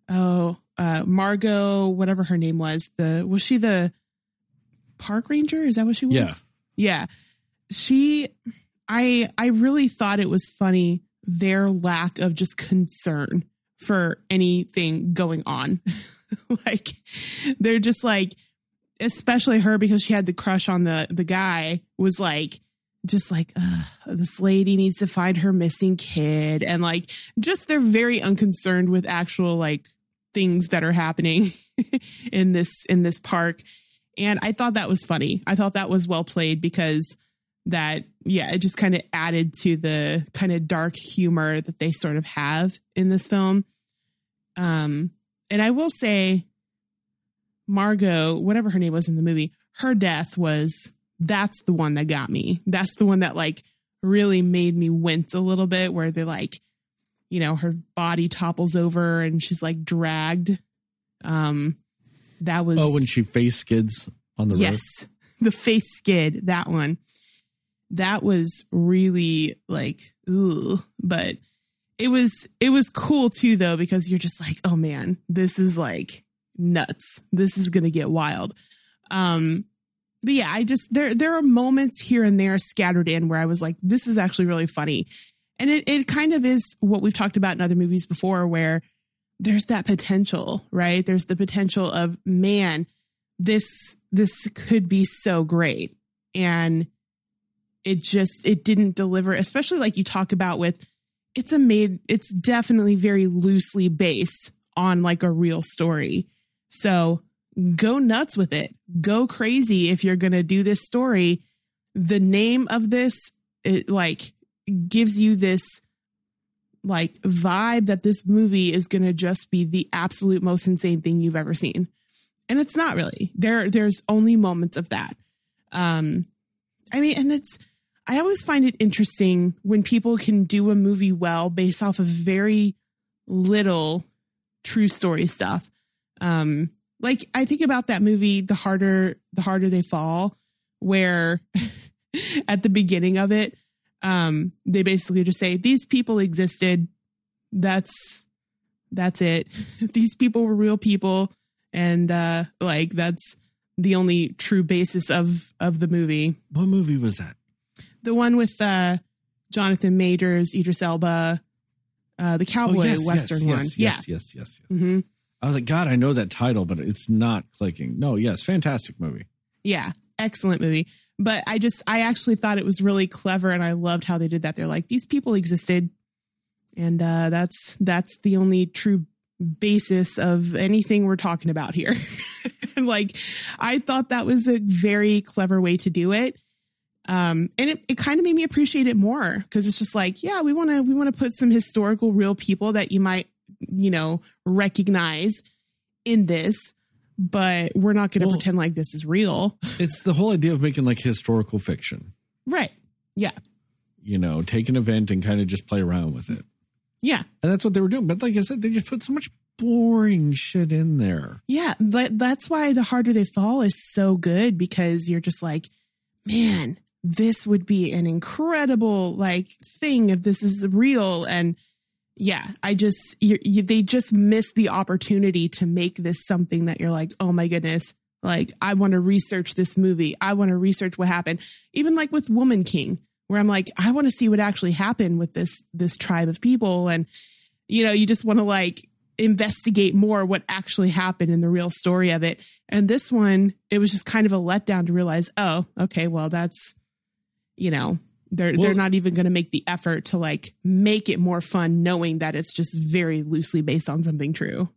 oh uh Margo whatever her name was the was she the park ranger is that what she was? Yeah. Yeah. She I I really thought it was funny their lack of just concern for anything going on. like they're just like especially her because she had the crush on the the guy was like just like this lady needs to find her missing kid and like just they're very unconcerned with actual like things that are happening in this in this park and i thought that was funny. I thought that was well played because that yeah it just kind of added to the kind of dark humor that they sort of have in this film. Um and i will say Margo whatever her name was in the movie her death was that's the one that got me. That's the one that like really made me wince a little bit where they're like you know her body topples over and she's like dragged. Um that was Oh, when she face skids on the road. yes. The face skid that one. That was really like ooh. But it was it was cool too though because you're just like oh man this is like nuts. This is gonna get wild. Um but yeah i just there there are moments here and there scattered in where i was like this is actually really funny. And it, it kind of is what we've talked about in other movies before where there's that potential right? There's the potential of man this this could be so great. And it just it didn't deliver especially like you talk about with it's a made it's definitely very loosely based on like a real story. So go nuts with it. Go crazy if you're going to do this story. The name of this it like gives you this like vibe that this movie is going to just be the absolute most insane thing you've ever seen. And it's not really. There there's only moments of that. Um i mean and it's i always find it interesting when people can do a movie well based off of very little true story stuff. Um like i think about that movie the harder the harder they fall where at the beginning of it um they basically just say these people existed that's that's it these people were real people and uh like that's the only true basis of of the movie. What movie was that? The one with uh, Jonathan Majors, Idris Elba, uh, the cowboy western one. Oh, yes, yeah. yes, yes, yes, yes. hmm I was like, God, I know that title, but it's not clicking. No, yes, fantastic movie. Yeah, excellent movie. But I just, I actually thought it was really clever, and I loved how they did that. They're like, these people existed, and uh, that's that's the only true basis of anything we're talking about here. like, I thought that was a very clever way to do it. Um, and it, it kind of made me appreciate it more because it's just like, yeah, we want to we want to put some historical real people that you might, you know, recognize in this, but we're not going to Well- pretend like this is real. It's the whole idea of making like historical fiction. Right. Yeah. You know, take an event and kind of just play around with it. Yeah. And that's what they were doing. But like I said, they just put so much boring shit in there. Yeah. That, that's why the harder they fall is so good because you're just like, man, this would be an incredible like thing if this is real. And yeah, I just, you, you, they just miss the opportunity to make this something that you're like, oh my goodness. Like, I want to research this movie. I want to research what happened. Even like with Woman King, where I'm like, I want to see what actually happened with this, this tribe of people. And, you know, you just want to like investigate more what actually happened in the real story of it. And this one, it was just kind of a letdown to realize, oh, okay, well, that's, you know, they're Well- they're not even going to make the effort to like make it more fun, knowing that it's just very loosely based on something true.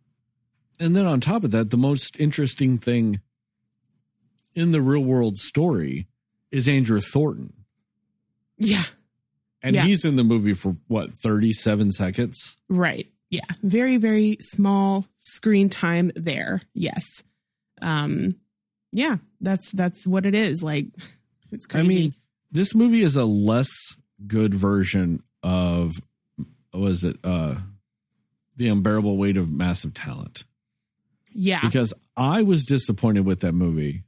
And then on top of that, the most interesting thing in the real world story is Andrew Thornton. Yeah, And Yeah. he's in the movie for what, 37 seconds? right. Yeah, very very small screen time there. Yes. Um. Yeah, that's that's what it is. Like, it's I mean, this movie is a less good version of was it uh the unbearable weight of massive talent yeah, because I was disappointed with that movie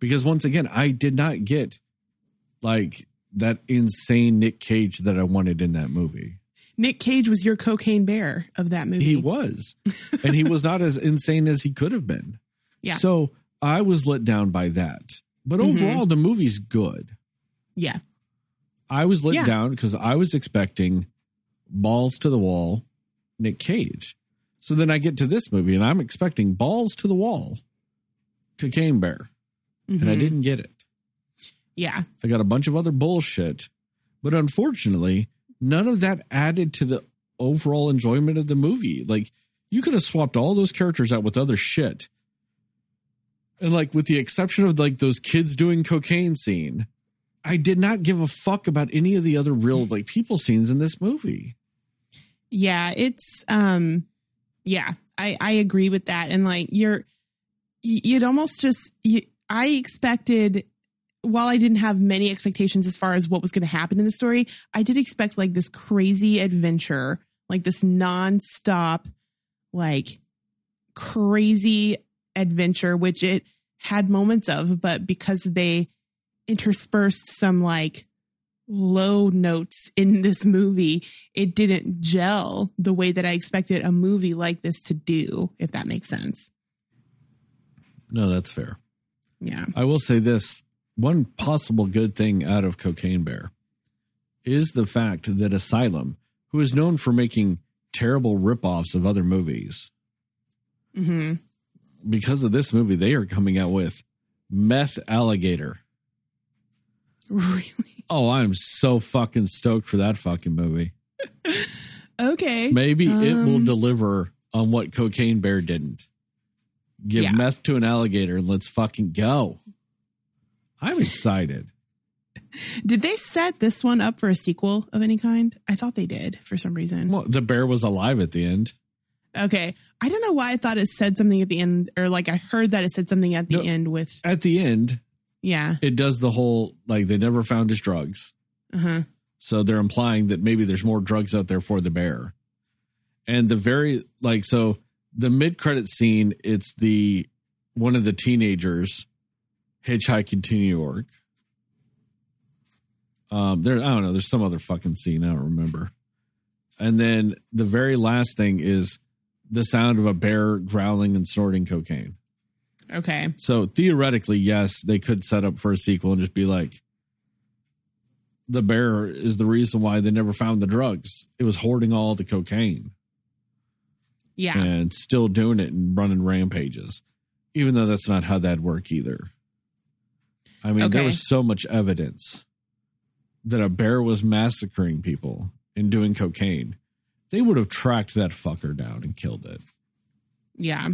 because once again I did not get like that insane Nick Cage that I wanted in that movie. Nick Cage was your cocaine bear of that movie. He was, and he was not as insane as he could have been. Yeah. So I was let down by that. But Mhm. overall, the movie's good. Yeah. I was let Yeah. down because I was expecting balls to the wall, Nick Cage. So then I get to this movie and I'm expecting balls to the wall, cocaine bear, and I Mhm. didn't get it. Yeah. I got a bunch of other bullshit, but unfortunately, none of that added to the overall enjoyment of the movie. Like you could have swapped all those characters out with other shit. And like with the exception of like those kids doing cocaine scene, I did not give a fuck about any of the other real like people scenes in this movie. Yeah. It's, um, yeah, I, I agree with that. And like, you're, you'd almost just, you, I expected, while I didn't have many expectations as far as what was going to happen in the story, I did expect like this crazy adventure, like this nonstop, like crazy adventure, which it had moments of, but because they interspersed some like low notes in this movie, it didn't gel the way that I expected a movie like this to do, if that makes sense. No, that's fair. Yeah. I will say this one possible good thing out of Cocaine Bear is the fact that Asylum, who is known for making terrible ripoffs of other movies, hmm because of this movie, they are coming out with Meth Alligator. Really? Oh, I'm so fucking stoked for that fucking movie. Okay. Maybe it will Um, deliver on what Cocaine Bear didn't. Give Yeah. meth to an alligator and let's fucking go. I'm excited. Did they set this one up for a sequel of any kind? I thought they did for some reason. Well, the bear was alive at the end. Okay. I don't know why I thought it said something at the end, or like I heard that it said something at the No. end with, At the end, yeah. it does the whole like they never found his drugs. Uh huh. So they're implying that maybe there's more drugs out there for the bear. And the very like so the mid credit scene, it's the one of the teenagers hitchhiking to New York. Um, there I don't know, there's some other fucking scene, I don't remember. And then the very last thing is the sound of a bear growling and snorting cocaine. Okay. So theoretically, yes, they could set up for a sequel and just be like, the bear is the reason why they never found the drugs. It was hoarding all the cocaine Yeah. and still doing it and running rampages, even though that's not how that'd work either. I mean, there was so much evidence that a bear was massacring people and doing cocaine. They would have tracked that fucker down and killed it. Yeah.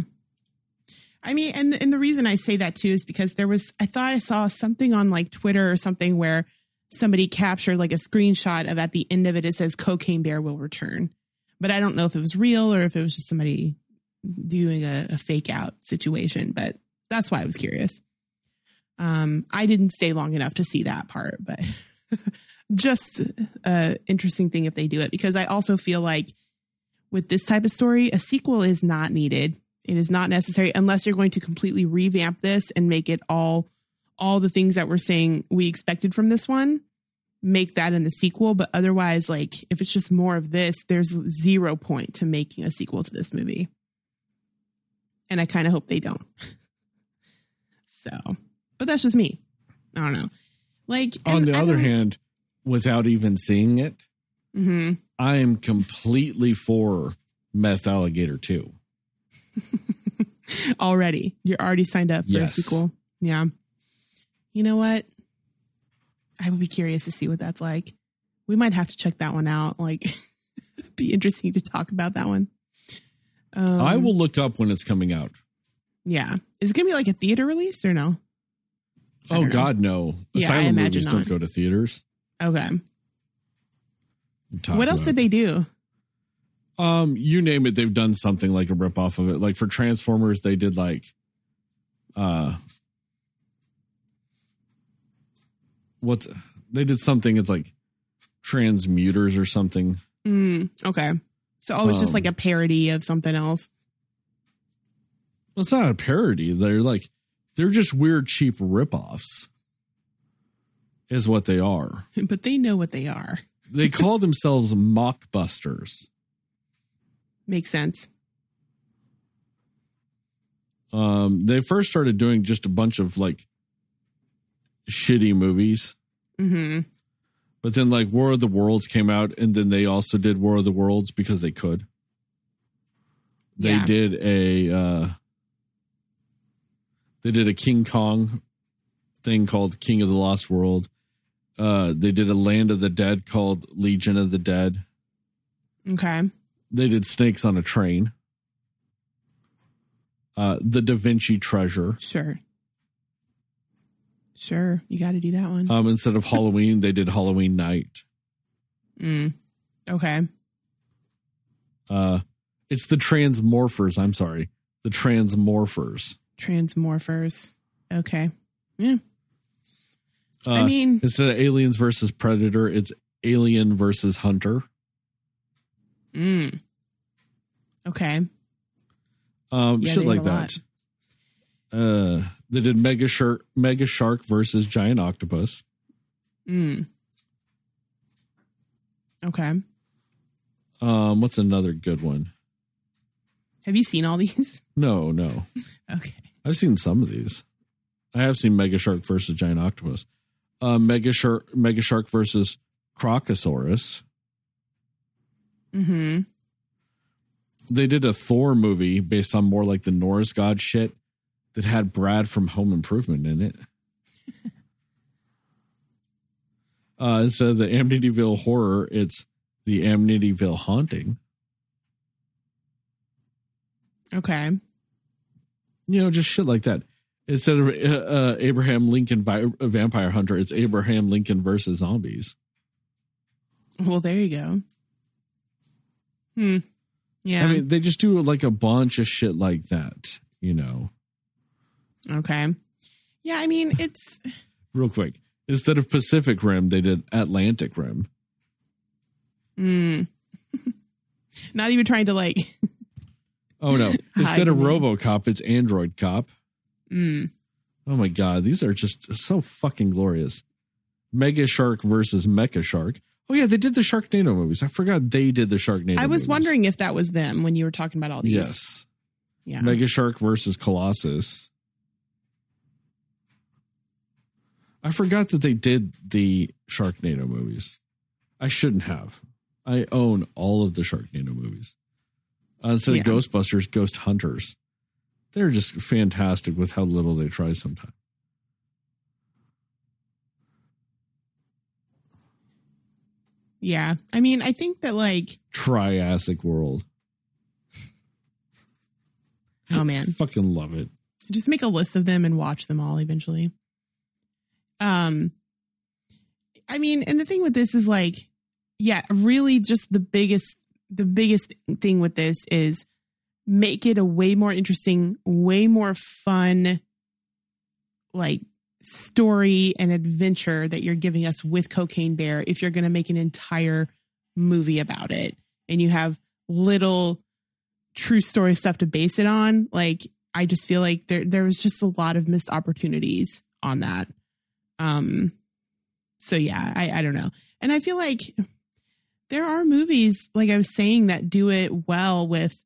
I mean, and and the reason I say that too is because there was I thought I saw something on like Twitter or something where somebody captured like a screenshot of at the end of it it says cocaine bear will return. But I don't know if it was real or if it was just somebody doing a, a fake out situation. But that's why I was curious. Um, I didn't stay long enough to see that part, but just a interesting thing if they do it because I also feel like with this type of story, a sequel is not needed. It is not necessary unless you're going to completely revamp this and make it all all the things that we're saying we expected from this one. Make that in the sequel, but otherwise, like if it's just more of this, there's zero point to making a sequel to this movie. And I kind of hope they don't. so, but that's just me. I don't know. Like On the I other hand, without even seeing it, Mhm. I am completely for Meth Alligator 2. already. You're already signed up for Yes. a sequel. Yeah. You know what? I would be curious to see what that's like. We might have to check that one out. Like, be interesting to talk about that one. Um, I will look up when it's coming out. Yeah. Is it going to be like a theater release or no? I Oh. God, no. Yeah, I Asylum imagine movies not. don't go to theaters. Okay. What else about did they do? Um, you name it, they've done something like a rip off of it. Like for Transformers, they did like uh what's they did something, it's like transmuters or something. Mm, okay. So, oh, it's just Um, like a parody of something else. Well, it's not a parody. They're like they're just weird, cheap rip-offs. Is what they are. But they know what they are. They call themselves mockbusters. Makes sense. Um, they first started doing just a bunch of like shitty movies. hmm But then like War of the Worlds came out and then they also did War of the Worlds because they could. They Yeah. did a uh they did a King Kong thing called King of the Lost World. Uh they did a Land of the Dead called Legion of the Dead. Okay. They did Snakes on a Train. Uh The Da Vinci Treasure. Sure. Sure. You got to do that one. Um instead of Halloween, they did Halloween Night. Mm. Okay. Uh it's the Transmorphers, I'm sorry. The Transmorphers. Transmorphers. Okay. Yeah. Uh, I mean, instead of aliens versus predator, it's alien versus hunter. Mm. Okay. Um, Yeah, shit like that. Uh, they did mega shark, mega shark versus giant octopus. Mm. Okay. Um, what's another good one? Have you seen all these? No, no, Okay. I've seen some of these. I have seen mega shark versus giant octopus. Uh, mega shark, mega shark versus crocosaurus. Mm-hmm. They did a Thor movie based on more like the Norse god shit that had Brad from Home Improvement in it. uh, instead of the Amityville horror, it's the Amityville haunting. Okay. You know, just shit like that. Instead of uh, uh, Abraham Lincoln vi- uh, Vampire Hunter, it's Abraham Lincoln versus zombies. Well, there you go. Hmm. Yeah. I mean, they just do like a bunch of shit like that. You know, okay. Yeah. I mean, it's real quick. Instead of Pacific Rim, they did Atlantic Rim. mm. not even trying to like. Oh no! Instead of RoboCop, it's Android Cop. Mm. Oh my god, these are just so fucking glorious. Mega Shark versus Mecha Shark. Oh yeah, they did the Sharknado movies. I forgot they did the Sharknado. I was movies. wondering if that was them when you were talking about all these. Yes. Yeah. Mega Shark versus Colossus. I forgot that they did the Sharknado movies. I shouldn't have. I own all of the Sharknado movies. Uh, instead yeah. of Ghostbusters, Ghost Hunters. They're just fantastic with how little they try sometimes. Yeah. I mean, I think that like, Triassic World. oh man, Fucking love it. just make a list of them and watch them all eventually. Um, I mean, and the thing with this is like, yeah, really just the biggest, the biggest thing with this is make it a way more interesting, way more fun, like story and adventure that you're giving us with Cocaine Bear if you're going to make an entire movie about it and you have little true story stuff to base it on. Like, I just feel like there there was just a lot of missed opportunities on that. Um so yeah, I I don't know. And I feel like there are movies like I was saying that do it well with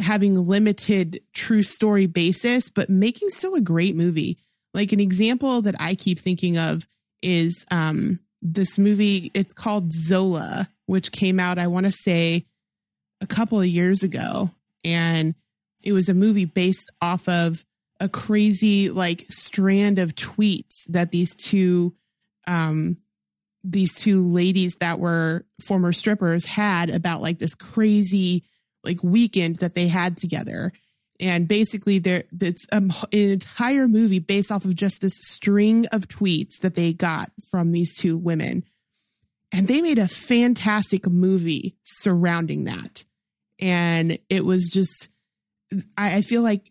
having limited true story basis but making still a great movie. Like an example that I keep thinking of is um this movie it's called Zola which came out I want to say a couple of years ago. And it was a movie based off of a crazy like strand of tweets that these two um these two ladies that were former strippers had about like this crazy like weekend that they had together and basically there it's um, an entire movie based off of just this string of tweets that they got from these two women. And they made a fantastic movie surrounding that. And it was just I, I feel like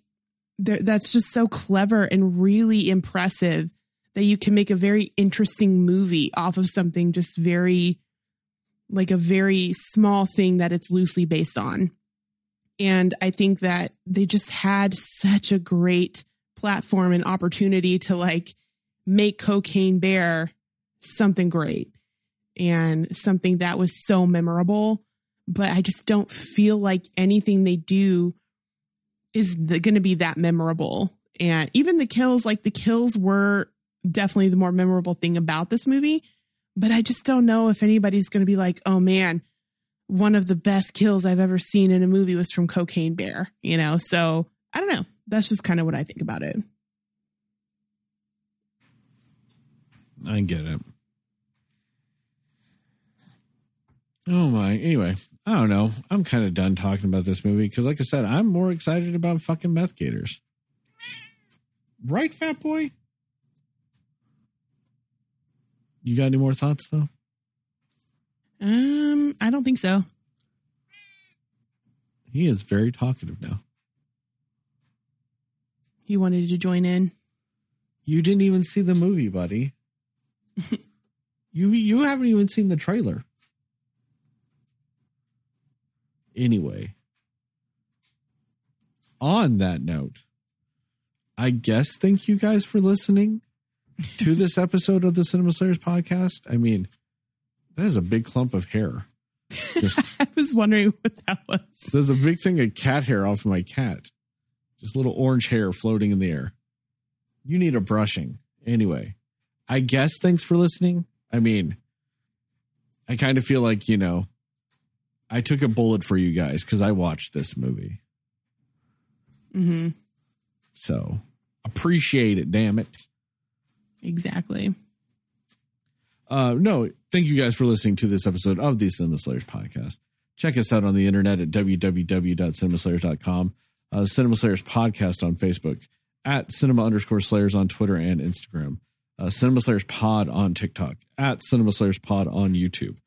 that's just so clever and really impressive that you can make a very interesting movie off of something just very like a very small thing that it's loosely based on and i think that they just had such a great platform and opportunity to like make cocaine bear something great and something that was so memorable but i just don't feel like anything they do is going to be that memorable. And even the kills, like the kills were definitely the more memorable thing about this movie. But I just don't know if anybody's going to be like, oh man, one of the best kills I've ever seen in a movie was from Cocaine Bear, you know? So I don't know. That's just kind of what I think about it. I get it. Oh my. Anyway, I don't know. I'm kind of done talking about this movie because, like I said, I'm more excited about fucking meth gators. Right, fat boy? You got any more thoughts though? Um, I don't think so. He is very talkative now. You wanted to join in? You didn't even see the movie, buddy. you you haven't even seen the trailer. Anyway, on that note, I guess thank you guys for listening to this episode of the Cinema Slayers podcast. I mean, that is a big clump of hair. Just I was wondering what that was. there's a big thing of cat hair off of my cat. Just little orange hair floating in the air. You need a brushing. Anyway, I guess thanks for listening. I mean, I kind of feel like, you know, I took a bullet for you guys because I watched this movie. Mm-hmm. So appreciate it, damn it. Exactly. Uh, no, thank you guys for listening to this episode of the Cinema Slayers podcast. Check us out on the internet at www.cinemaslayers.com. Uh, Cinema Slayers podcast on Facebook, at cinema underscore slayers on Twitter and Instagram, uh, Cinema Slayers pod on TikTok, at Cinema Slayers pod on YouTube.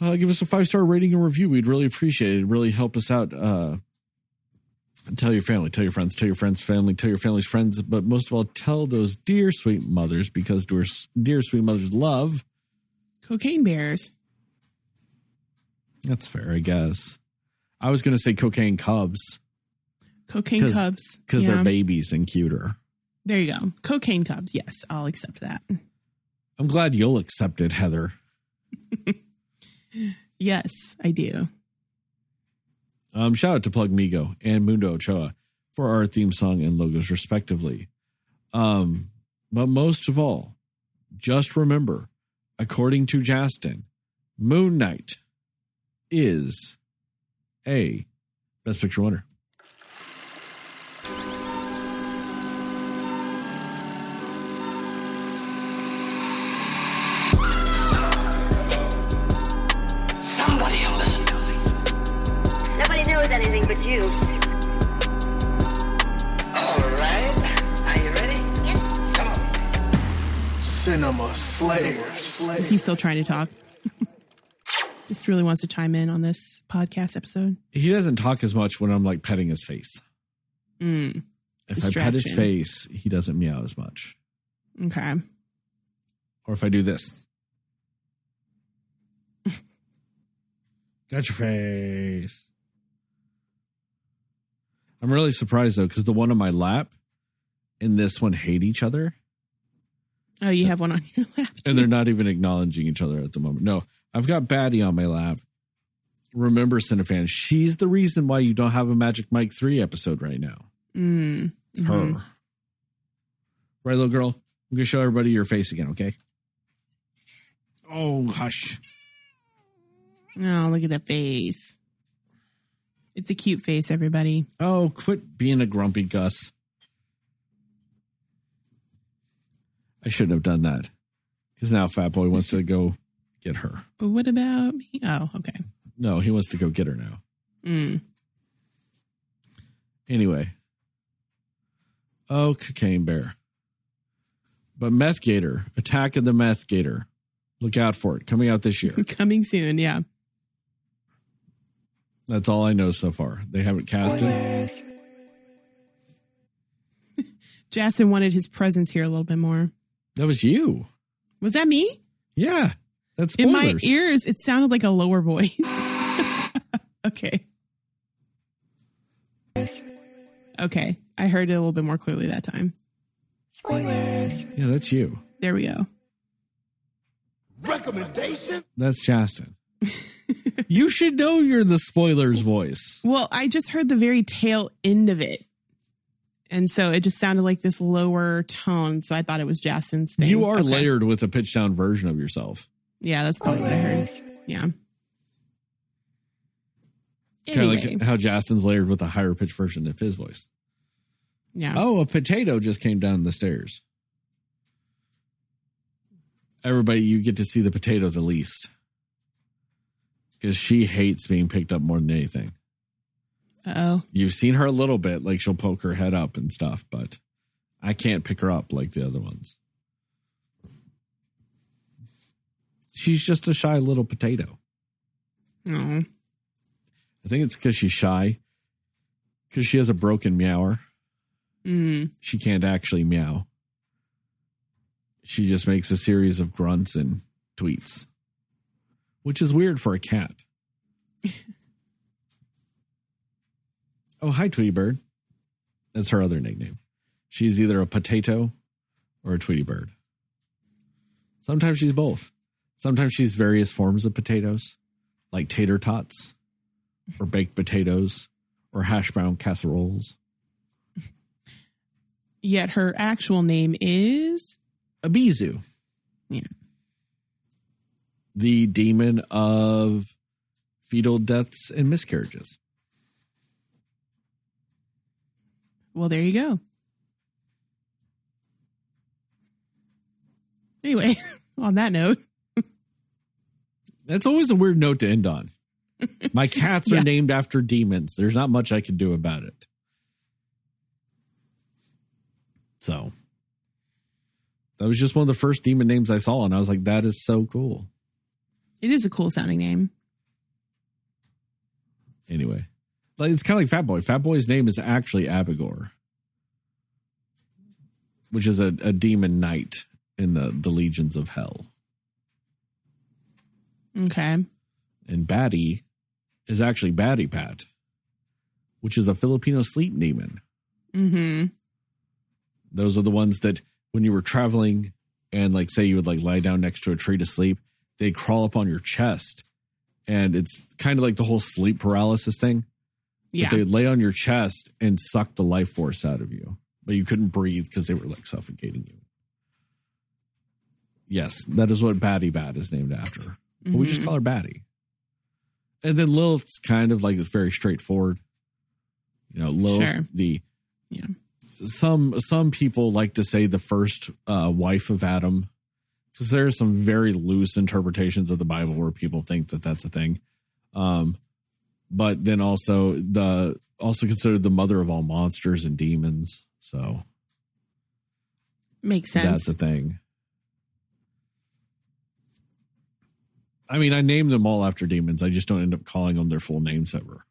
Uh, give us a five star rating and review. We'd really appreciate it. It'd really help us out. Uh, tell your family, tell your friends, tell your friends' family, tell your family's friends, but most of all, tell those dear sweet mothers because dear, dear sweet mothers love. Cocaine bears. That's fair, I guess. I was going to say cocaine cubs Cocaine 'Cause- cubs. because Yeah. they're babies and cuter. There you go. Cocaine cubs. Yes, I'll accept that. I'm glad you'll accept it, Heather. Yes, I do. Um, shout out to Plug Migo and Mundo Ochoa for our theme song and logos, respectively. Um, but most of all, just remember, according to Justin, Moon Knight is a Best Picture winner. Knows anything but you. All right. Are you ready? Come on. Cinema Slayers. Is he still trying to talk? Just really wants to chime in on this podcast episode. He doesn't talk as much when I'm like petting his face. Mm, If I pet his face, he doesn't meow as much. okay. Or if I do this. Got your face. I'm really surprised though, because the one on my lap and this one hate each other. Oh, you have one on your lap. and they're not even acknowledging each other at the moment. No, I've got Batty on my lap. Remember, Cinefan, she's the reason why you don't have a Magic Mike 3 episode right now. Mm, It's her. Right, little girl? I'm going to show everybody your face again, okay? Oh, hush. Oh, look at that face. It's a cute face, everybody. Oh, quit being a grumpy Gus. I shouldn't have done that because now Fat Boy wants to go get her. But what about me? Oh, okay. No, he wants to go get her now. Mm. Anyway. Oh, cocaine bear. But Meth Gator, Attack of the Meth Gator. Look out for it. Coming out this year. Coming soon, yeah. That's all I know so far. They haven't cast it. Justin wanted his presence here a little bit more. That was you. Was that me? Yeah. That's In my ears, it sounded like a lower voice. okay. Okay. I heard it a little bit more clearly that time. Yeah, that's you. There we go. Recommendation. That's Justin. You should know you're the spoilers voice. Well, I just heard the very tail end of it. And so it just sounded like this lower tone. So I thought it was Justin's thing. You are Okay. layered with a pitch down version of yourself. Yeah, that's probably what I heard. Yeah. Kind of Anyway, like how Justin's layered with a higher pitch version of his voice. yeah. Oh, a potato just came down the stairs. Everybody, you get to see the potato the least. Because she hates being picked up more than anything. oh. You've seen her a little bit, like she'll poke her head up and stuff, but I can't pick her up like the other ones. She's just a shy little potato. Oh. I think it's because she's shy, because she has a broken meower. Mm. she can't actually meow. She just makes a series of grunts and tweets, which is weird for a cat. oh, hi, Tweety Bird. That's her other nickname. She's either a potato or a Tweety Bird. Sometimes she's both. Sometimes she's various forms of potatoes, like tater tots, or baked potatoes, or hash brown casseroles. Yet her actual name is. Abyzou. Yeah. The demon of fetal deaths and miscarriages. Well, there you go. Anyway, on that note, That's always a weird note to end on. My cats are Yeah. named after demons. There's not much I can do about it. So that was just one of the first demon names I saw, and I was like, that is so cool. It is a cool sounding name. Anyway, like it's kind of like Fat Boy. Fat Boy's name is actually Abigor, which is a, a demon knight in the, the legions of hell. Okay. And Batty is actually Batibat, which is a Filipino sleep demon. Mm-hmm. Those are the ones that when you were traveling and like say you would like lie down next to a tree to sleep, they crawl up on your chest. And it's kind of like the whole sleep paralysis thing. Yeah. But they lay on your chest and suck the life force out of you. But you couldn't breathe because they were like suffocating you. Yes, that is what Batibat is named after. But we just call her Batty. And then Lilith's kind of like it's very straightforward. You know, Lilith, Sure. the Yeah. some some people like to say the first uh, wife of Adam because there are some very loose interpretations of the Bible where people think that that's a thing. Um, but then also the also considered the mother of all monsters and demons. So Makes sense. that's a thing. I mean, I name them all after demons. I just don't end up calling them their full names ever.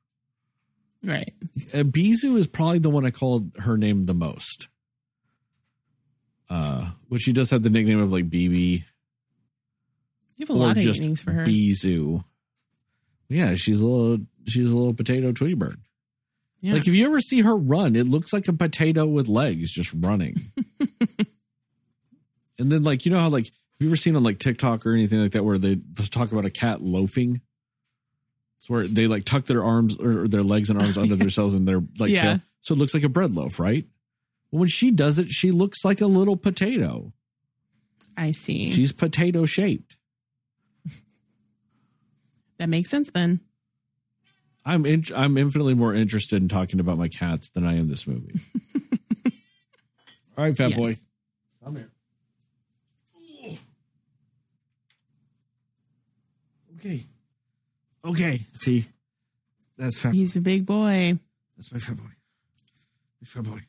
right. Uh, Bizu is probably the one I called her name the most. Uh, which she does have the nickname of like BB You have a lot of just nicknames for her. Bizu. Yeah, she's a little she's a little potato Tweety bird. yeah. Like if you ever see her run, it looks like a potato with legs just running. and then like you know how like have you ever seen on like TikTok or anything like that where they talk about a cat loafing? It's where they like tuck their arms or their legs and arms under themselves and their like Yeah. tail. So it looks like a bread loaf, right? When she does it, she looks like a little potato. I see. She's potato shaped. that makes sense then. I'm in, I'm infinitely more interested in talking about my cats than I am this movie. All right, fat Yes. boy. Come here. Okay. Okay. See, that's fat. He's a big boy. That's my fat boy. My fat boy.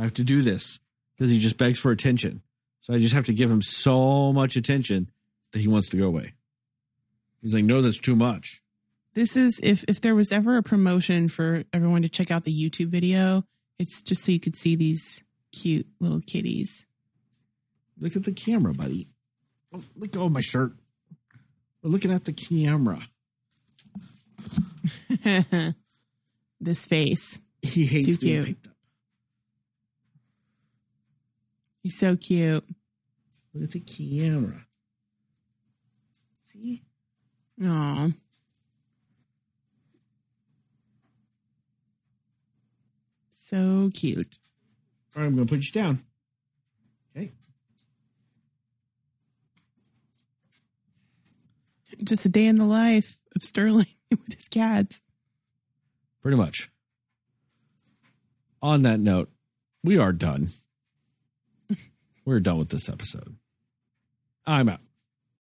I have to do this because he just begs for attention. So I just have to give him so much attention that he wants to go away. He's like, no, that's too much. This is if if there was ever a promotion for everyone to check out the YouTube video, it's just so you could see these cute little kitties. Look at the camera, buddy. Oh, let go of oh, my shirt. We're looking at the camera. this face. He hates being cute. picked up. He's so cute. Look at the camera. See? Aw. So cute. All right, I'm going to put you down. Okay. Just a day in the life of Sterling with his cats. Pretty much. On that note, we are done. We're done with this episode. I'm out.